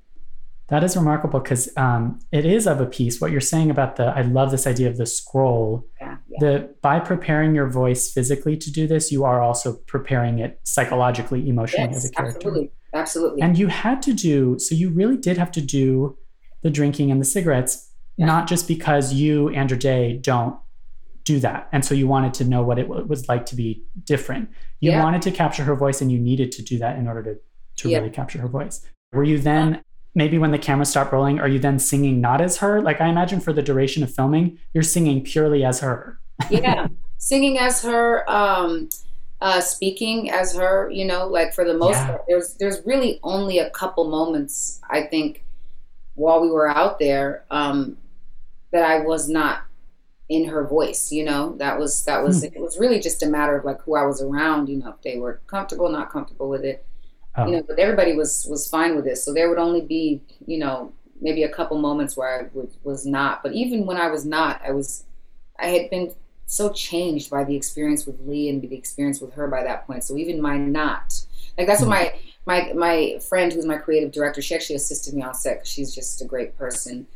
That is remarkable because um, it is of a piece. What you're saying about the, I love this idea of the scroll. Yeah, yeah. The by preparing your voice physically to do this, you are also preparing it psychologically, emotionally as a character. absolutely, absolutely. And you had to do so. You really did have to do the drinking and the cigarettes, Yeah. not just because you, Andra Day, don't do that, and so you wanted to know what it was like to be different. You wanted to capture her voice, and you needed to do that in order to to really capture her voice. Were you then? Maybe when the camera stopped rolling, are you then singing not as her? Like I imagine for the duration of filming, you're singing purely as her. yeah, singing as her, um, uh, speaking as her. You know, like for the most Yeah. part, there's there's really only a couple moments I think while we were out there um, that I was not in her voice. You know, that was that was Hmm. it was really just a matter of like who I was around. You know, if they were comfortable, not comfortable with it. Oh, you know, but everybody was was fine with it. So there would only be, you know, maybe a couple moments where I was, was not. But even when I was not, I was, I had been so changed by the experience with Lee and the experience with her by that point. So even my not, like that's what my my my friend who's my creative director, she actually assisted me on set because she's just a great person.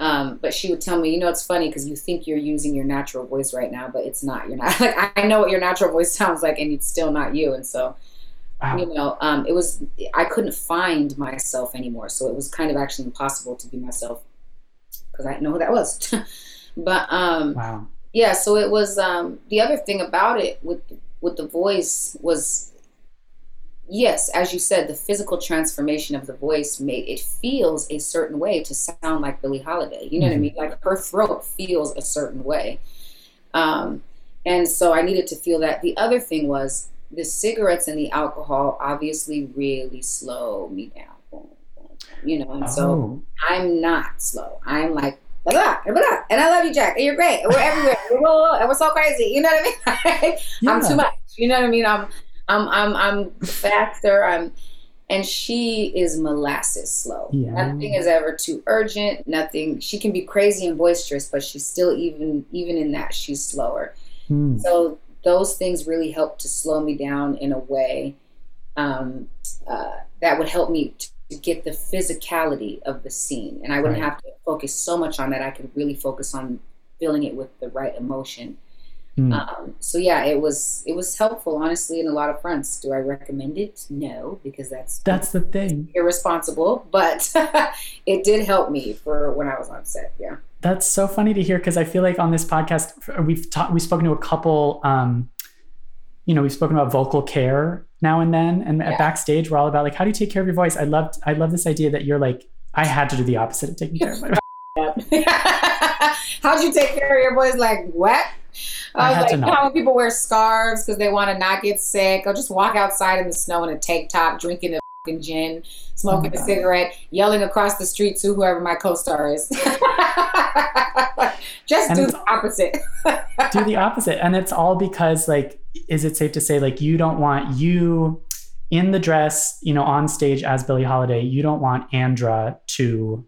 Um, but she would tell me, you know, it's funny because you think you're using your natural voice right now, but it's not. You're not. Like I know what your natural voice sounds like, and it's still not you. And so wow. you know um, it was i couldn't find myself anymore so it was kind of actually impossible to be myself because i didn't know who that was. But um, wow. yeah so it was um, the other thing about it with with the voice was yes as you said the physical transformation of the voice made it feels a certain way to sound like billie holiday you know what i mean? Like her throat feels a certain way. Um, and so i needed to feel that. The other thing was the cigarettes and the alcohol obviously really slow me down you know and so Oh, I'm not slow. I'm like, blah, blah, blah, and I love you, Jack, and you're great, and we're everywhere, and we're so crazy. You know what I mean? I'm too much. You know what I mean? I'm, I'm, I'm, I'm faster. I'm, and she is molasses slow. Yeah. Nothing is ever too urgent. Nothing. She can be crazy and boisterous, but she's still even, even in that, she's slower. Hmm. So those things really helped to slow me down in a way um, uh, that would help me to get the physicality of the scene, and I wouldn't Right. have to focus so much on that. I could really focus on filling it with the right emotion. Hmm. Um, so yeah, it was it was helpful, honestly, in a lot of fronts. Do I recommend it? No, because that's That's the thing. irresponsible. But it did help me for when I was on set. Yeah. That's so funny to hear because I feel like on this podcast we've taught we've spoken to a couple um you know we've spoken about vocal care now and then and Yeah. at backstage we're all about like how do you take care of your voice I loved I love this idea that you're like I had to do the opposite of taking care of my voice. How'd you take care of your voice? Like what? I, I was like, how people wear scarves because they want to not get sick, or just walk outside in the snow in a tank top, drinking a gin, oh smoking oh a cigarette, yelling across the street to whoever my co-star is. just and do the opposite. do the opposite, and it's all because, like, is it safe to say, like, you don't want you in the dress, you know, on stage as Billie Holiday, you don't want Andra to.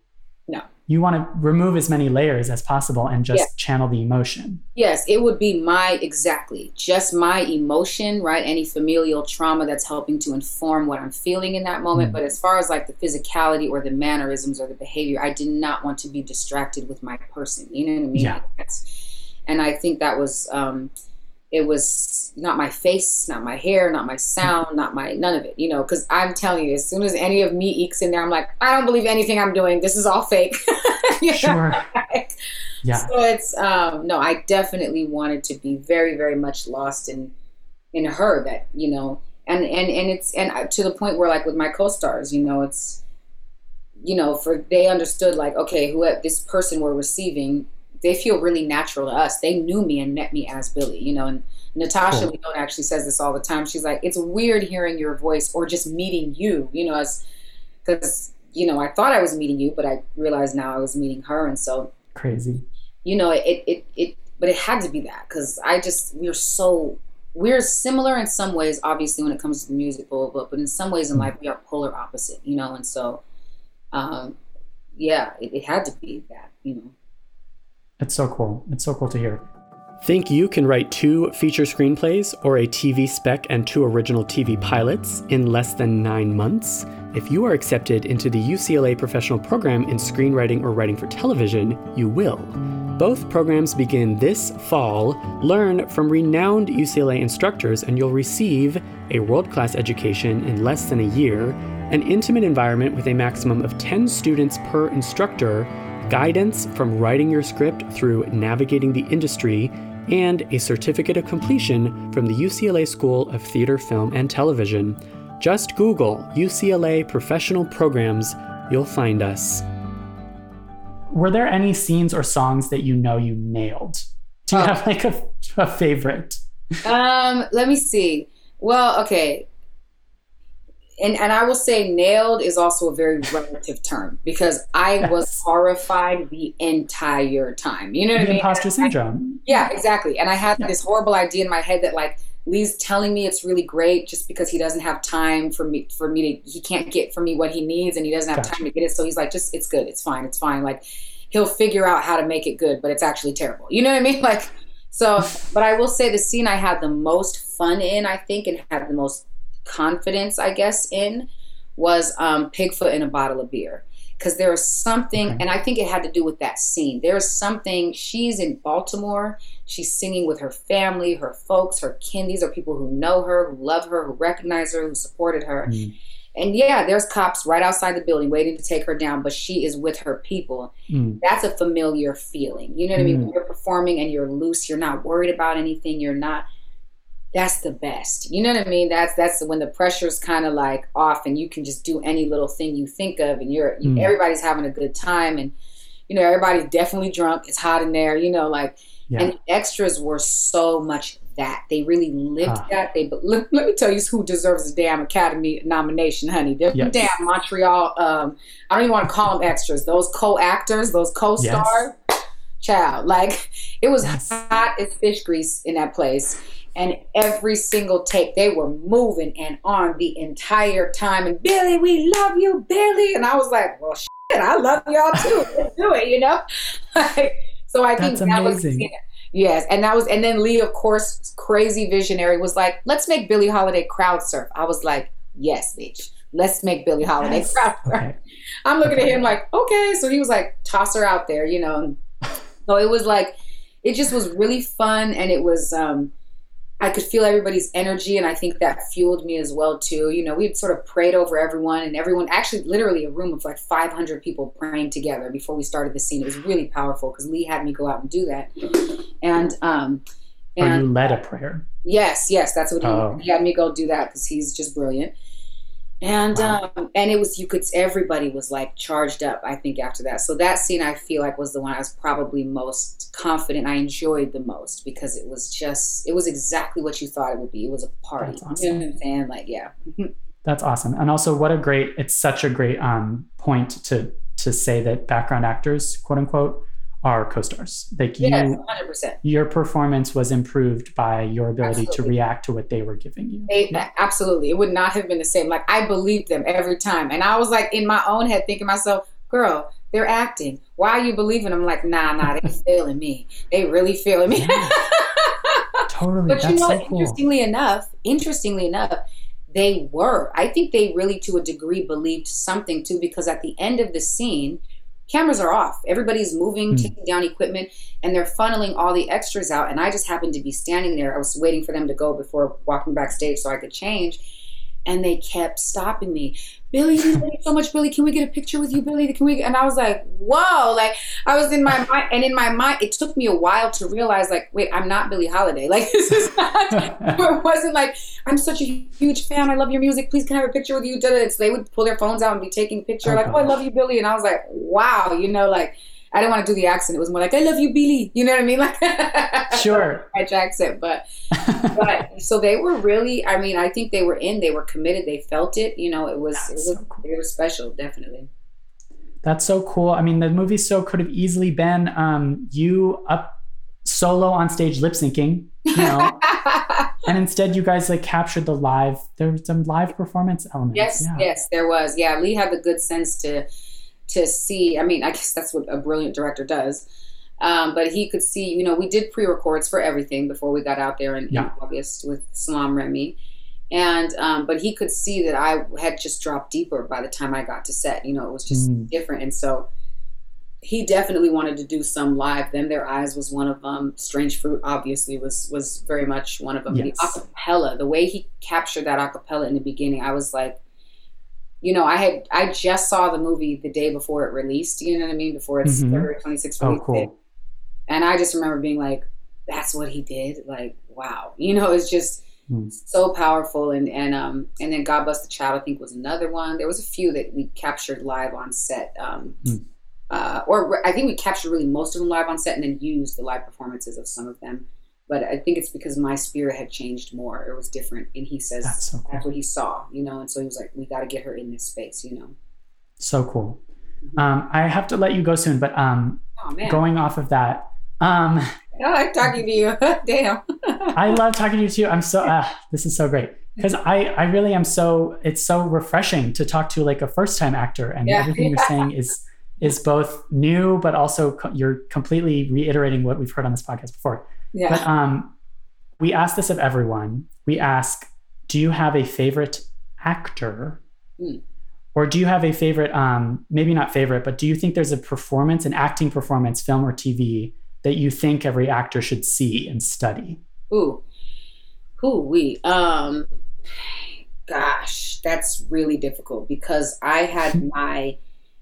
You want to remove as many layers as possible and just yes. channel the emotion. Yes, it would be my exactly, just my emotion, right? Any familial trauma that's helping to inform what I'm feeling in that moment. Mm. But as far as like the physicality or the mannerisms or the behavior, I did not want to be distracted with my person. You know what I mean? Yeah. and I think that was um it was not my face, not my hair, not my sound, not my none of it, you know, because I'm telling you, as soon as any of me eeks in there, I'm like, I don't believe anything I'm doing. This is all fake. sure. yeah. So it's um no, I definitely wanted to be very, very much lost in in her that, you know, and and and it's and to the point where like with my co-stars, you know, it's you know, for they understood like, okay, who this person we're receiving they feel really natural to us. They knew me and met me as Billie, you know. And Natasha cool. Lyonne actually says this all the time. She's like, it's weird hearing your voice or just meeting you, you know, as because you know I thought I was meeting you, but I realized now I was meeting her, and so crazy. You know, it it it, but it had to be that because I just we're so we're similar in some ways, obviously when it comes to the music, but but in some ways in mm. life we are polar opposite, you know, and so. Um, yeah, it, it had to be that, you know. It's so cool. It's so cool to hear. Think you can write two feature screenplays or a TV spec and two original TV pilots in less than nine months? If you are accepted into the UCLA professional program in screenwriting or writing for television, you will. Both programs begin this fall. Learn from renowned UCLA instructors, and you'll receive a world class education in less than a year, an intimate environment with a maximum of 10 students per instructor guidance from writing your script through navigating the industry, and a certificate of completion from the UCLA School of Theater, Film, and Television. Just Google UCLA Professional Programs, you'll find us. Were there any scenes or songs that you know you nailed? Do you oh. have like a, a favorite? Um, let me see. Well, okay and and I will say nailed is also a very relative term because I was horrified the entire time. You know what the I mean? Imposter syndrome. I, yeah, exactly. And I had yeah. this horrible idea in my head that like Lee's telling me it's really great just because he doesn't have time for me for me to he can't get for me what he needs and he doesn't have gotcha. time to get it. So he's like, just it's good, it's fine, it's fine. Like he'll figure out how to make it good, but it's actually terrible. You know what I mean? Like so, but I will say the scene I had the most fun in, I think, and had the most confidence, I guess, in was um, Pigfoot in a bottle of beer. Because there is something, okay. and I think it had to do with that scene. There is something, she's in Baltimore, she's singing with her family, her folks, her kin. These are people who know her, who love her, who recognize her, who supported her. Mm. And yeah, there's cops right outside the building waiting to take her down, but she is with her people. Mm. That's a familiar feeling. You know what mm. I mean? When mm. you're performing and you're loose, you're not worried about anything, you're not that's the best. You know what I mean? That's that's when the pressure's kind of like off, and you can just do any little thing you think of, and you're mm. everybody's having a good time, and you know everybody's definitely drunk. It's hot in there, you know, like. Yeah. And extras were so much that they really lived that. They but let, let, me tell you who deserves a damn Academy nomination, honey. They're yes. damn Montreal. Um, I don't even want to call them extras. Those co-actors, those co-stars. Yes. Child, like it was yes. hot as fish grease in that place and every single take they were moving and on the entire time. And billie we love you billie. And i was like well shit, i love y'all too. Let's do it you know? So i think that amazing. was yes and that was and then lee of course crazy visionary was like let's make billie holiday crowd surf. I was like yes bitch. Let's make billie holiday yes. crowd surf. Okay. i'm looking okay. at him like okay. So he was like toss her out there you know? So it was like it just was really fun and it was um I could feel everybody's energy, and I think that fueled me as well too. You know, we would sort of prayed over everyone, and everyone actually, literally, a room of like 500 people praying together before we started the scene. It was really powerful because Lee had me go out and do that, and um, and oh, you led a prayer. Yes, yes, that's what he, oh. he had me go do that because he's just brilliant. And wow. um, and it was you could everybody was like charged up i think after that so that scene i feel like was the one i was probably most confident i enjoyed the most because it was just it was exactly what you thought it would be it was a party That's awesome. you know what saying like yeah That's awesome. And also what a great it's such a great um, point to to say that background actors, quote unquote, are co-stars. Like you, yes, 100%. your performance was improved by your ability absolutely. to react to what they were giving you. Yeah. Absolutely, it would not have been the same. Like I believed them every time, and I was like in my own head thinking myself, "Girl, they're acting. Why are you believing them?" I'm like, "Nah, nah, they're feeling me. They really feeling me." Yeah. totally. But That's you know, so cool. interestingly enough, interestingly enough, they were. I think they really, to a degree, believed something too, because at the end of the scene cameras are off. Everybody's moving, mm. taking down equipment, and they're funneling all the extras out. And I just happened to be standing there. I was waiting for them to go before walking backstage so I could change and they kept stopping me. Billie, you thank so much, Billie. Can we get a picture with you, Billie? Can we? And I was like, whoa! Like I was in my mind, and in my mind, it took me a while to realize, like, wait, I'm not Billie Holiday. Like this is not. it wasn't like I'm such a huge fan. I love your music. Please can I have a picture with you? So they would pull their phones out and be taking a picture, like, oh, I love you, Billie. And I was like, wow, you know, like I didn't want to do the accent. It was more like, I love you, Billie. You know what I mean? Like, sure. French accent. But, but so they were really, I mean, I think they were in, they were committed, they felt it. You know, it was, it was, so cool. it was special, definitely. That's so cool. I mean, the movie so could have easily been um, you up solo on stage lip syncing, you know, and instead you guys like captured the live. there's some live performance elements. Yes, yeah. yes, there was. Yeah, Lee had the good sense to to see. I mean, I guess that's what a brilliant director does. Um, but he could see, you know, we did pre-records for everything before we got out there in, yeah. in August with Salam Remi, and um, but he could see that I had just dropped deeper by the time I got to set. You know, it was just mm. different, and so he definitely wanted to do some live. Them There Eyes was one of them. Strange Fruit obviously was was very much one of them. Yes. The acapella, the way he captured that acapella in the beginning, I was like, you know, I had I just saw the movie the day before it released. You know what I mean? Before it's mm-hmm. February 26th. Oh, cool. And I just remember being like, "That's what he did." Like, wow. You know, it's just mm. so powerful. And and um and then God Bless the Child, I think was another one. There was a few that we captured live on set. Um, mm. uh, or I think we captured really most of them live on set, and then used the live performances of some of them but I think it's because my spirit had changed more. It was different. And he says that's, so cool. that's what he saw, you know? And so he was like, we got to get her in this space, you know? So cool. Mm-hmm. Um, I have to let you go soon, but um, oh, going off of that, um, I like talking to you. Damn. I love talking to you too. I'm so, uh, this is so great. Because I, I really am so, it's so refreshing to talk to like a first time actor and yeah. everything you're saying is, is both new, but also co- you're completely reiterating what we've heard on this podcast before. Yeah. But um, we ask this of everyone. We ask, do you have a favorite actor? Mm. Or do you have a favorite, um, maybe not favorite, but do you think there's a performance, an acting performance, film or TV, that you think every actor should see and study? Ooh, who we? Um, gosh, that's really difficult because I had my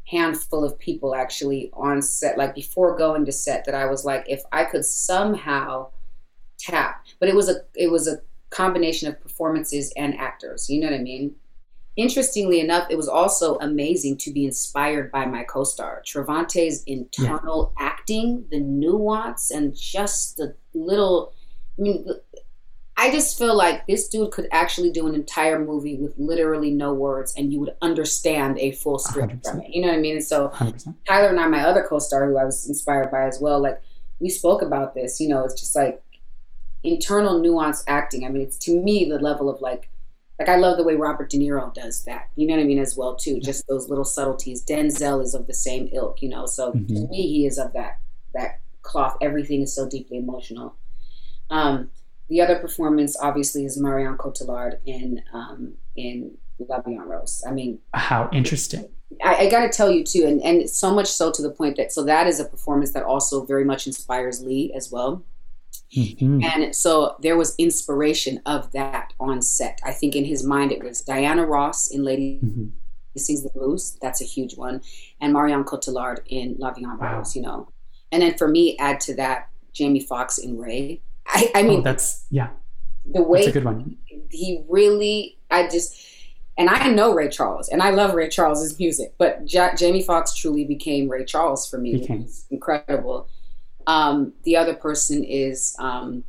handful of people actually on set, like before going to set, that I was like, if I could somehow tap, but it was a it was a combination of performances and actors. You know what I mean? Interestingly enough, it was also amazing to be inspired by my co-star Trevante's internal yeah. acting, the nuance, and just the little. I mean, I just feel like this dude could actually do an entire movie with literally no words and you would understand a full script 100%. from it. You know what I mean? And so 100%. Tyler and I, my other co-star who I was inspired by as well, like we spoke about this, you know, it's just like internal nuance acting. I mean, it's to me the level of like, like I love the way Robert De Niro does that. You know what I mean? As well too, just those little subtleties. Denzel is of the same ilk, you know. So mm-hmm. to me, he is of that that cloth. Everything is so deeply emotional. Um, the other performance, obviously, is Marion Cotillard in um, in La Vie en Rose. I mean, how interesting. I, I got to tell you too, and and so much so to the point that so that is a performance that also very much inspires Lee as well. Mm-hmm. And so there was inspiration of that on set. I think in his mind it was Diana Ross in Lady mm-hmm. Sings the Blues. That's a huge one, and Marion Cotillard in La Vie en Rose. Wow. You know, and then for me, add to that Jamie Foxx in Ray. I, I mean, oh, that's yeah. The way that's a good one. He really, I just, and I know Ray Charles, and I love Ray Charles's music, but ja- Jamie Foxx truly became Ray Charles for me. Became. It's incredible. Um, the other person is um,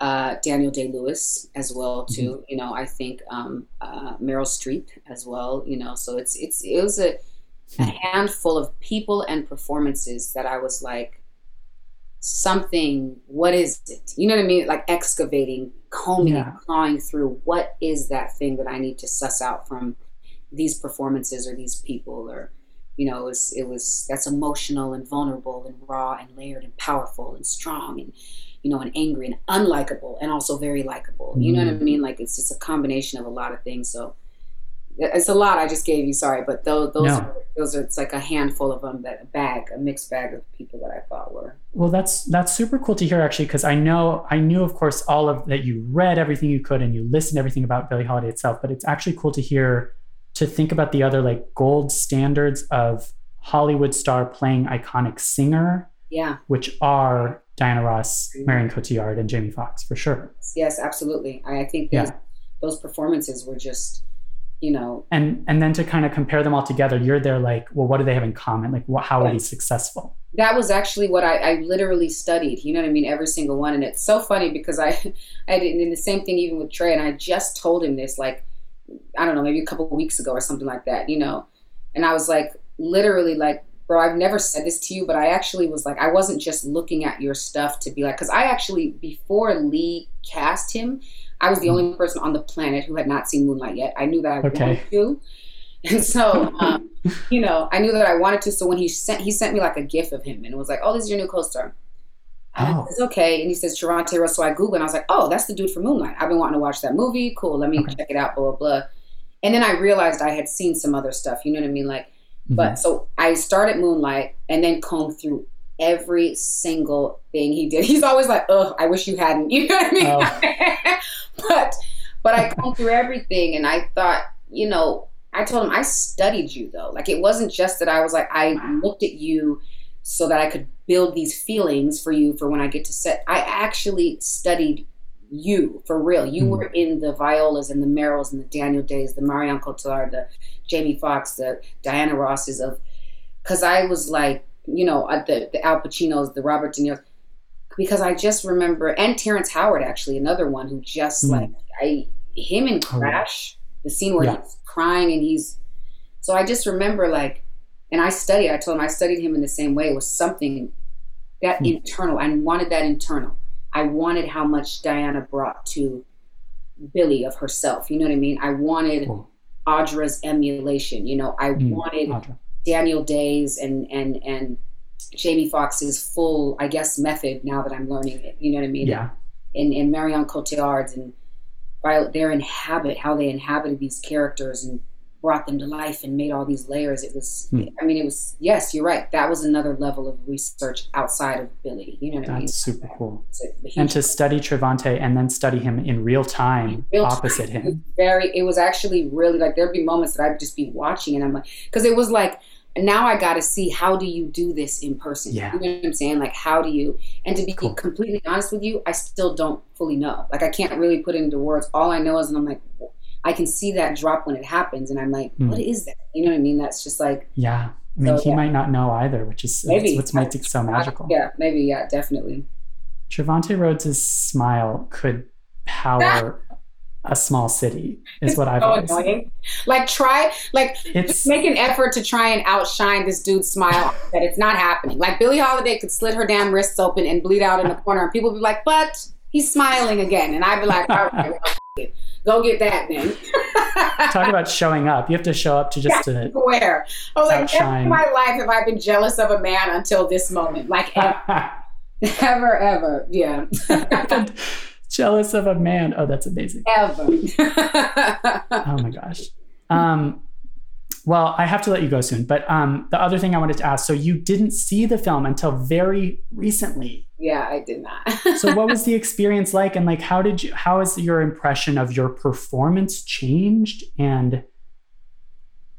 uh, Daniel Day Lewis as well too. Mm-hmm. You know, I think um, uh, Meryl Streep as well. You know, so it's it's it was a, a Hmm. handful of people and performances that I was like, something. What is it? You know what I mean? Like excavating, combing, Yeah. clawing through. What is that thing that I need to suss out from these performances or these people or you know, it was, it was that's emotional and vulnerable and raw and layered and powerful and strong and you know and angry and unlikable and also very likable. You know what I Mm. mean? Like it's just a combination of a lot of things. So it's a lot I just gave you. Sorry, but those those No. are, those are it's like a handful of them that a bag, a mixed bag of people that I thought were Well, that's that's super cool to hear actually, because I know I knew, of course, all of that you read everything you could and you listened to everything about Billie Holiday itself. But it's actually cool to hear to think about the other like gold standards of Hollywood star playing iconic singer, yeah which are Diana Ross, Marion Cotillard, and Jamie Foxx for sure. yes absolutely. I, I think those, Yeah. those performances were just you know And and then to kind of compare them all together, you're there like, well, what do they have in common? Like, what, how are Yeah. these successful? that was actually what I, I literally studied. You know what I mean? Every single one, and it's so funny because I, I didn't and the same thing even with Trey, and I just told him this like, I don't know, maybe a couple of weeks ago or something like that. You know, and I was like, literally like, bro, I've never said this to you, but I actually was like, I wasn't just looking at your stuff to be like, because I actually before Lee cast him, I was the only person on the planet who had not seen Moonlight yet. I knew that I Okay. wanted to. And so, um, you know, I knew that I wanted to. So when he sent, he sent me like a gif of him, and it was like, "Oh, this is your new co-star." Oh. I said, okay. And he says Trevante Rhodes. So I Googled, and I was like, "Oh, that's the dude from Moonlight. I've been wanting to watch that movie. Cool. Let me Okay. check it out." Blah blah blah. And then I realized I had seen some other stuff. You know what I mean? Like, Mhm. but so I started Moonlight, and then combed through every single thing he did. He's always like, "Oh, I wish you hadn't." You know what I mean? but but I combed through everything, and I thought, you know, I told him I studied you though. Like it wasn't just that I was like I looked at you so that I could build these feelings for you for when I get to set. I actually studied you for real. You Mm. were in the Violas and the Meryls and the Daniel Days, the Marion Cotillard, the Jamie Foxx, the Diana Rosses of, because I was like, you know, the the Al Pacinos, the Robert De Niro, because I just remember, and Terrence Howard actually, another one who just Mm. like I him in Oh, yeah. Crash, the scene where Yeah. he's crying and he's, so I just remember like, and I studied. I told him I studied him in the same way. It was something that Hmm. internal. I wanted that internal. I wanted how much Diana brought to Billie of herself. You know what I mean? I wanted Cool. Audra's emulation. You know, I Mm, wanted Audra. Daniel Day's and and and Jamie Foxx's full, I guess, method. Now that I'm learning it, you know what I mean? Yeah. And and Marion Cotillard's and Violet, their inhabit, how they inhabited these characters and brought them to life and made all these layers. It was, Hmm. I mean, it was. Yes, you're right. That was another level of research outside of Billie. You know what I mean? That's super cool. And to study Trevante and then study him in real time Real time. opposite It him. very it was actually really like there'd be moments that i'd just be watching and i'm like because it was like now i gotta see how do you do this in person Yeah. you know what i'm saying like how do you and to be Cool. completely honest with you i still don't fully know like i can't really put it into words all i know is and i'm like i can see that drop when it happens and i'm like Hmm. what is that you know what i mean that's just like Yeah. I mean, So, he yeah. might not know either, which is maybe what makes it so magical. yeah maybe yeah definitely Trevante Rhodes' smile could power a small city, is what I've so always annoying like try like It's make an effort to try and outshine this dude's smile that it's not happening. Like Billie Holiday could slit her damn wrists open and bleed out in the corner, and people would be like, "But he's smiling again," and I'd be like, "All right, well, go get that then." talk about showing up. You have to show up to just to Where oh, was like, Outshine. in my life have I been jealous of a man until this moment. Like ever, ever, ever. yeah, jealous of a man. Oh, that's amazing. ever. Oh my gosh. Um, well, I have to let you go soon. But um, the other thing I wanted to ask so you didn't see the film until very recently. yeah, I did not. So what was the experience like? And like, how did you, how has your impression of your performance changed? And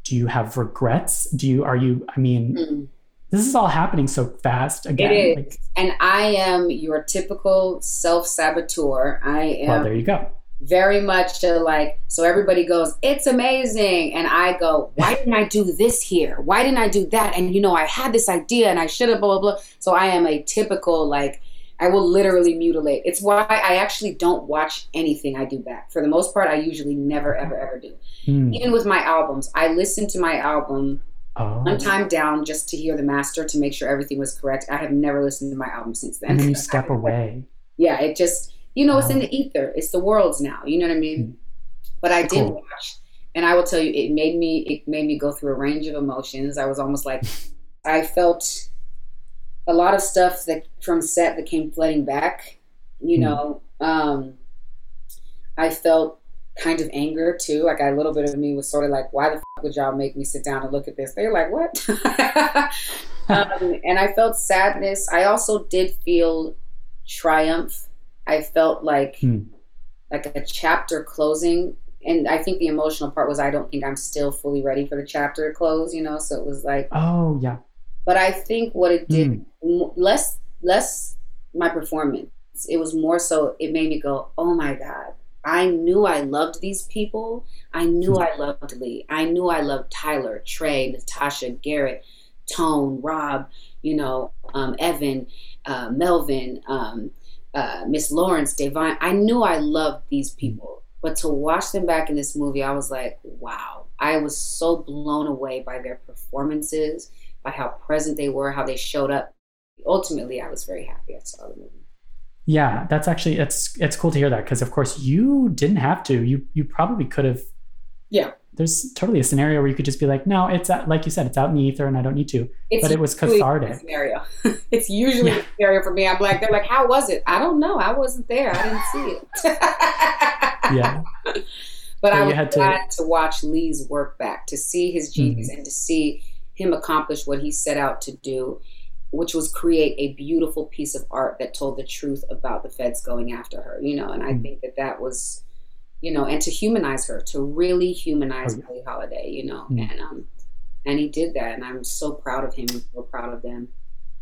do you have regrets? Do you, are you, I mean, Mm. This is all happening so fast again. It is. Like, and I am your typical self saboteur. I am. well, there you go. very much like so everybody goes it's amazing and i go why didn't i do this here why didn't i do that and you know i had this idea and i should have blah blah blah so i am a typical like i will literally mutilate it's why i actually don't watch anything i do back for the most part i usually never ever ever do Hmm. even with my albums i listen to my album Oh. one time down just to hear the master to make sure everything was correct i have never listened to my album since then And then you step away. yeah, it just you know it's in the ether. It's the world's now. You know what I mean? Mm. But I did Cool. watch, and I will tell you, it made me it made me go through a range of emotions. I was almost like I felt a lot of stuff that from set that came flooding back. You Mm. know, um, I felt kind of anger too. Like a little bit of me was sort of like, why the fuck would y'all make me sit down and look at this? They're like, what? um, and I felt sadness. I also did feel triumph. I felt like Hmm. like a chapter closing, and I think the emotional part was I don't think I'm still fully ready for the chapter to close. You know, so it was like, Oh yeah. but I think what it did Hmm. m- less less my performance. It was more so it made me go, oh my god. I knew I loved these people. I knew Hmm. I loved Lee. I knew I loved Tyler, Trey, Natasha, Garrett, Tone, Rob, you know, um, Evan, uh, Melvin, um, uh, Miss Lawrence, Da'Vine. I knew I loved these people. But to watch them back in this movie, I was like, wow. I was so blown away by their performances, by how present they were, how they showed up. Ultimately, I was very happy I saw the movie. Yeah, that's actually it's it's cool to hear that because of course you didn't have to. You you probably could have. Yeah. There's totally a scenario where you could just be like, no, it's out, like you said, it's out in the ether, and I don't need to. It's But it was cathartic. Scenario. it's usually Yeah. scenario for me. I'm like, they're like, how was it? I don't know. I wasn't there. I didn't see it. Yeah. But So I was had to- glad to watch Lee's work back, to see his genius, Mm-hmm. and to see him accomplish what he set out to do, which was create a beautiful piece of art that told the truth about the feds going after her. You know, and I Mm. think that that was, you know, and to humanize her, to really humanize Oh. Billie Holiday. You know, Mm. and um, and he did that, and I'm so proud of him. and So proud of them.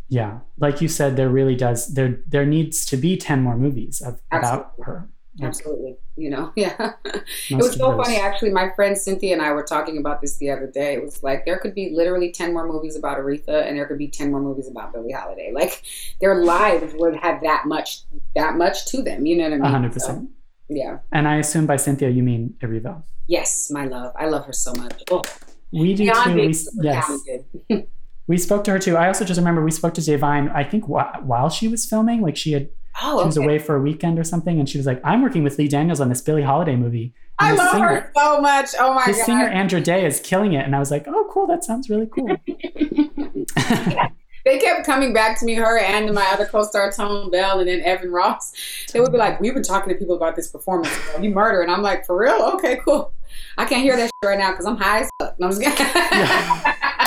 Yeah, like you said, there really does there there needs to be ten more movies of, about her. Absolutely. You know, yeah. it was so funny, actually. My friend Cynthia and I were talking about this the other day. It was like there could be literally 10 more movies about Aretha and there could be 10 more movies about Billie Holiday. Like their lives would have that much that much to them. You know what I mean? A hundred So, percent. yeah. And I assume by Cynthia you mean Erivo Yes, my love. I love her so much. Oh, We do beyond too. We, yes, we spoke to her too. I also just remember we spoke to Da'Vine. I think wh- while she was filming, like she had Oh, she was okay. away for a weekend or something, and she was like, "I'm working with Lee Daniels on this Billie Holiday movie." And I love singer, her so much. Oh my The singer Andra Day is killing it, and I was like, "Oh, cool! That sounds really cool." They kept coming back to me, her and my other co-star Tone Bell, and then Evan Ross. They would be like, "We've been talking to people about this performance. You murder," and I'm like, "For real? Okay, cool. I can't hear that shit right now because I'm high as fuck." No, I'm just kidding.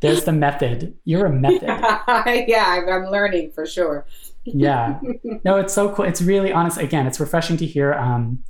There's the method. You're a method. yeah, I'm- I'm learning for sure. yeah no it's so cool it's really honest again it's refreshing to hear um,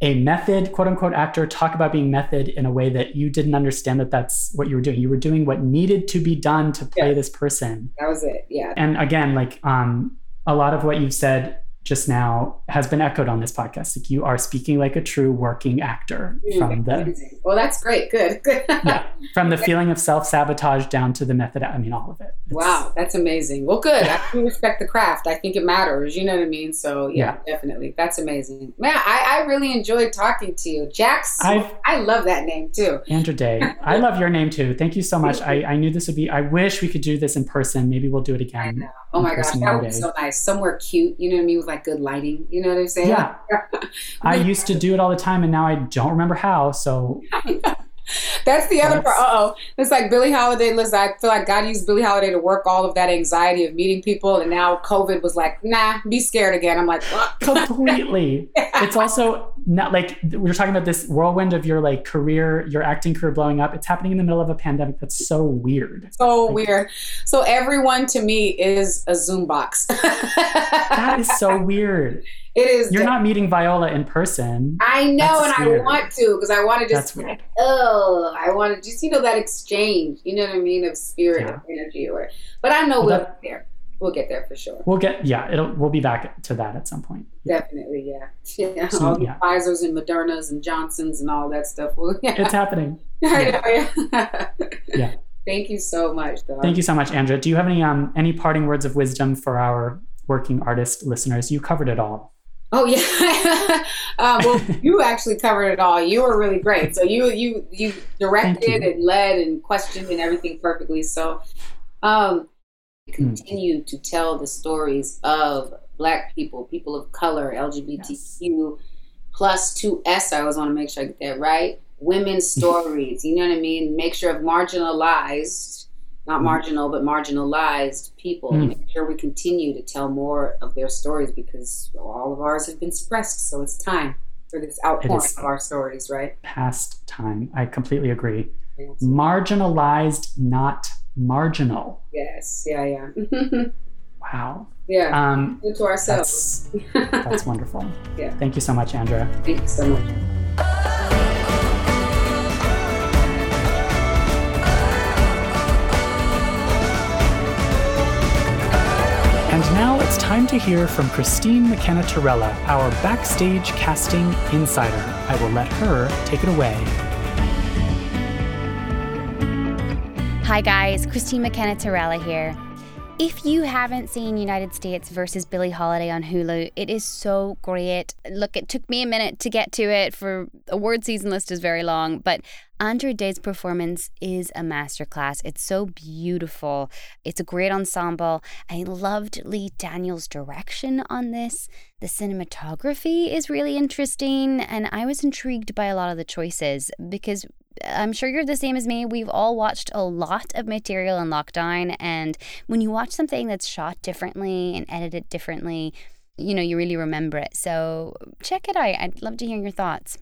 a method quote unquote actor talk about being method in a way that you didn't understand that that's what you were doing you were doing what needed to be done to play Yeah. this person That was it. Yeah. and again like um, a lot of what you've said just now has been echoed on this podcast like you are speaking like a true working actor from the Well, that's great. Good. Good. yeah from the feeling of self-sabotage down to the method i mean all of it It's- Wow, that's amazing. Well, good. I respect the craft. I think it matters. You know what I mean? So yeah, definitely. That's amazing. Man, I, I really enjoyed talking to you. Jax, I've- I love that name too. Andra Day. I love your name too. Thank you so much. I, I knew this would be, I wish we could do this in person. Maybe we'll do it I again. know. Oh my gosh, that would be so nice. Somewhere cute, you know what I mean, with like good lighting. You know what I'm saying? Yeah. I used to do it all the time and now I don't remember how. So That's the other part. Uh oh. It's like Billie Holiday. Listen, I feel like God used Billie Holiday to work all of that anxiety of meeting people, and now COVID was like, nah, be scared again. I'm like, what? completely. it's also not like we're talking about this whirlwind of your like career, your acting career blowing up. It's happening in the middle of a pandemic. That's so weird. so weird. So everyone to me is a Zoom box. That is so weird. It is. You're not meeting Viola in person. I know, That's and weird. I want to because I want to just. weird. Oh, I want to just you know that exchange. You know what I mean of spirit Yeah. of energy or. But I know Well, we'll that- get there. we'll get there for sure. We'll get yeah. It'll we'll be back to that at some point. Definitely, yeah. yeah. So, all the yeah. Pfizer's and Modernas and Johnsons and all that stuff. Well, yeah. It's happening. yeah. yeah. Thank you so much. Though. Thank you so much, Andra. Do you have any um any parting words of wisdom for our working artist listeners? You covered it all. Oh yeah. uh, well, you actually covered it all. You were really great. So you you you directed you. and led and questioned and everything perfectly. So um, hmm. continue mm. to tell the stories of Black people, people of color, LGBTQ yes. plus two S. I always want to make sure I get that right. Women's stories. you know what I mean? Make sure of marginalized not mm. marginal, but marginalized people. Mm. Make sure we continue to tell more of their stories because all of ours have been suppressed. So it's time for this outpouring of our stories, right? Past time. I completely agree. Yes. Marginalized, not marginal. Yes. Yeah. Yeah. wow. Yeah. Um, to ourselves. That's, that's wonderful. Yeah. Thank you so much, Andra. Thank you so much. It's time to hear from Christine McKenna Torella, our backstage casting insider. I will let her take it away. Hi, guys. Christine McKenna Torella here. If you haven't seen United States versus Billie Holiday on Hulu, it is so great. Look, it took me a minute to get to it for award season list is very long, but Andra Day's performance is a masterclass. It's so beautiful. It's a great ensemble. I loved Lee Daniels' direction on this. The cinematography is really interesting, and I was intrigued by a lot of the choices because I'm sure you're the same as me. We've all watched a lot of material in lockdown, and when you watch something that's shot differently and edited differently, you know, you really remember it. So check it out. I'd love to hear your thoughts.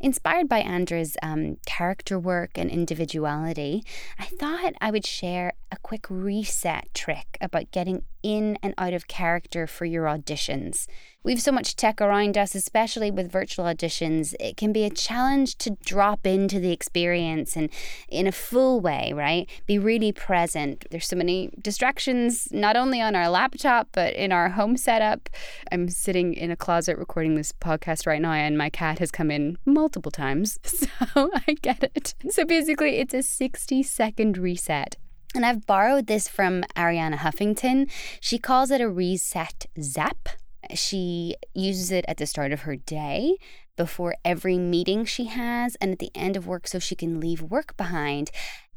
Inspired by Andra's um, character work and individuality, I thought I would share a quick reset trick about getting in and out of character for your auditions. We've so much tech around us, especially with virtual auditions. It can be a challenge to drop into the experience and in a full way, right? Be really present. There's so many distractions, not only on our laptop, but in our home setup. I'm sitting in a closet recording this podcast right now, and my cat has come in multiple times. So I get it. So basically, it's a 60 second reset. And I've borrowed this from Arianna Huffington. She calls it a reset zap. She uses it at the start of her day, before every meeting she has, and at the end of work so she can leave work behind.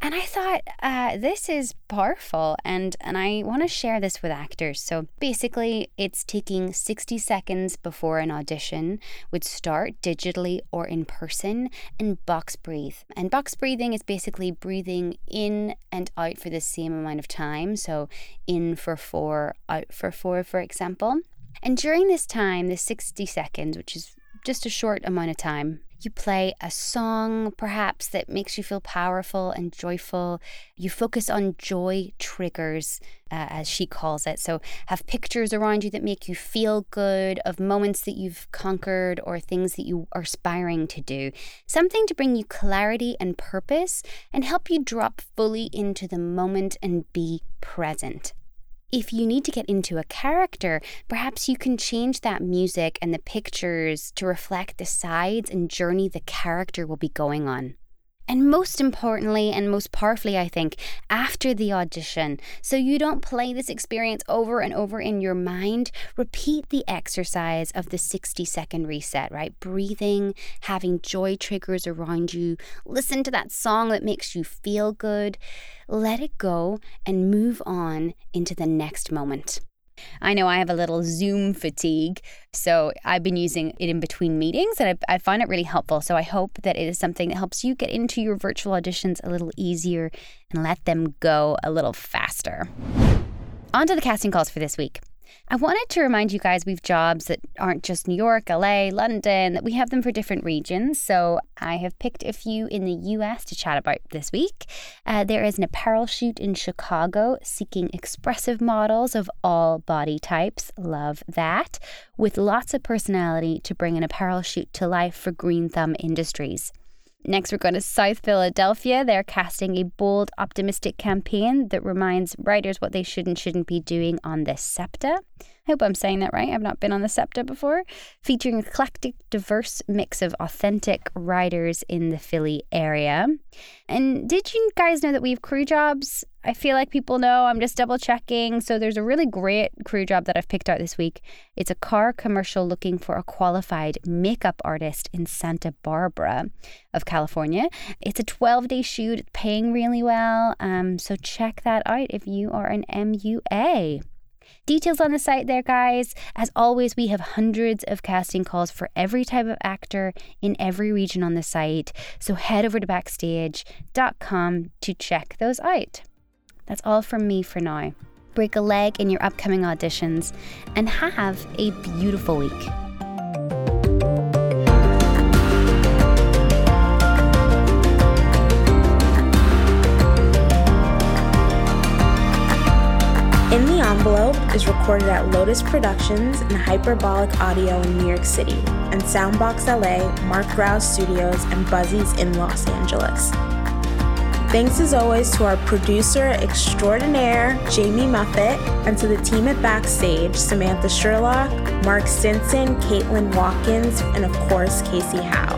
And I thought, uh, this is powerful, and, and I want to share this with actors. So basically, it's taking 60 seconds before an audition would start digitally or in person and box breathe. And box breathing is basically breathing in and out for the same amount of time. So in for four, out for four, for example. And during this time, the 60 seconds, which is just a short amount of time, you play a song perhaps that makes you feel powerful and joyful. You focus on joy triggers, uh, as she calls it. So, have pictures around you that make you feel good, of moments that you've conquered or things that you are aspiring to do. Something to bring you clarity and purpose and help you drop fully into the moment and be present if you need to get into a character, perhaps you can change that music and the pictures to reflect the sides and journey the character will be going on. And most importantly, and most powerfully, I think, after the audition, so you don't play this experience over and over in your mind, repeat the exercise of the 60 second reset, right? Breathing, having joy triggers around you, listen to that song that makes you feel good, let it go, and move on into the next moment. I know I have a little Zoom fatigue, so I've been using it in between meetings and I, I find it really helpful. So I hope that it is something that helps you get into your virtual auditions a little easier and let them go a little faster. On to the casting calls for this week. I wanted to remind you guys we've jobs that aren't just New York, LA, London, that we have them for different regions. So I have picked a few in the US to chat about this week. Uh, there is an apparel shoot in Chicago seeking expressive models of all body types. Love that. With lots of personality to bring an apparel shoot to life for Green Thumb Industries. Next, we're going to South Philadelphia. They're casting a bold, optimistic campaign that reminds riders what they should and shouldn't be doing on the SEPTA. I hope I'm saying that right. I've not been on the SEPTA before. Featuring eclectic, diverse mix of authentic riders in the Philly area. And did you guys know that we have crew jobs? I feel like people know. I'm just double checking. So there's a really great crew job that I've picked out this week. It's a car commercial looking for a qualified makeup artist in Santa Barbara of California. It's a 12 day shoot, paying really well. Um, so check that out if you are an MUA. Details on the site there, guys. As always, we have hundreds of casting calls for every type of actor in every region on the site. So head over to backstage.com to check those out. That's all from me for now. Break a leg in your upcoming auditions and have a beautiful week. In the Envelope is recorded at Lotus Productions and Hyperbolic Audio in New York City, and Soundbox LA, Mark Grouse Studios, and Buzzies in Los Angeles. Thanks as always to our producer extraordinaire, Jamie Muffett, and to the team at Backstage, Samantha Sherlock, Mark Stinson, Caitlin Watkins, and of course, Casey Howe.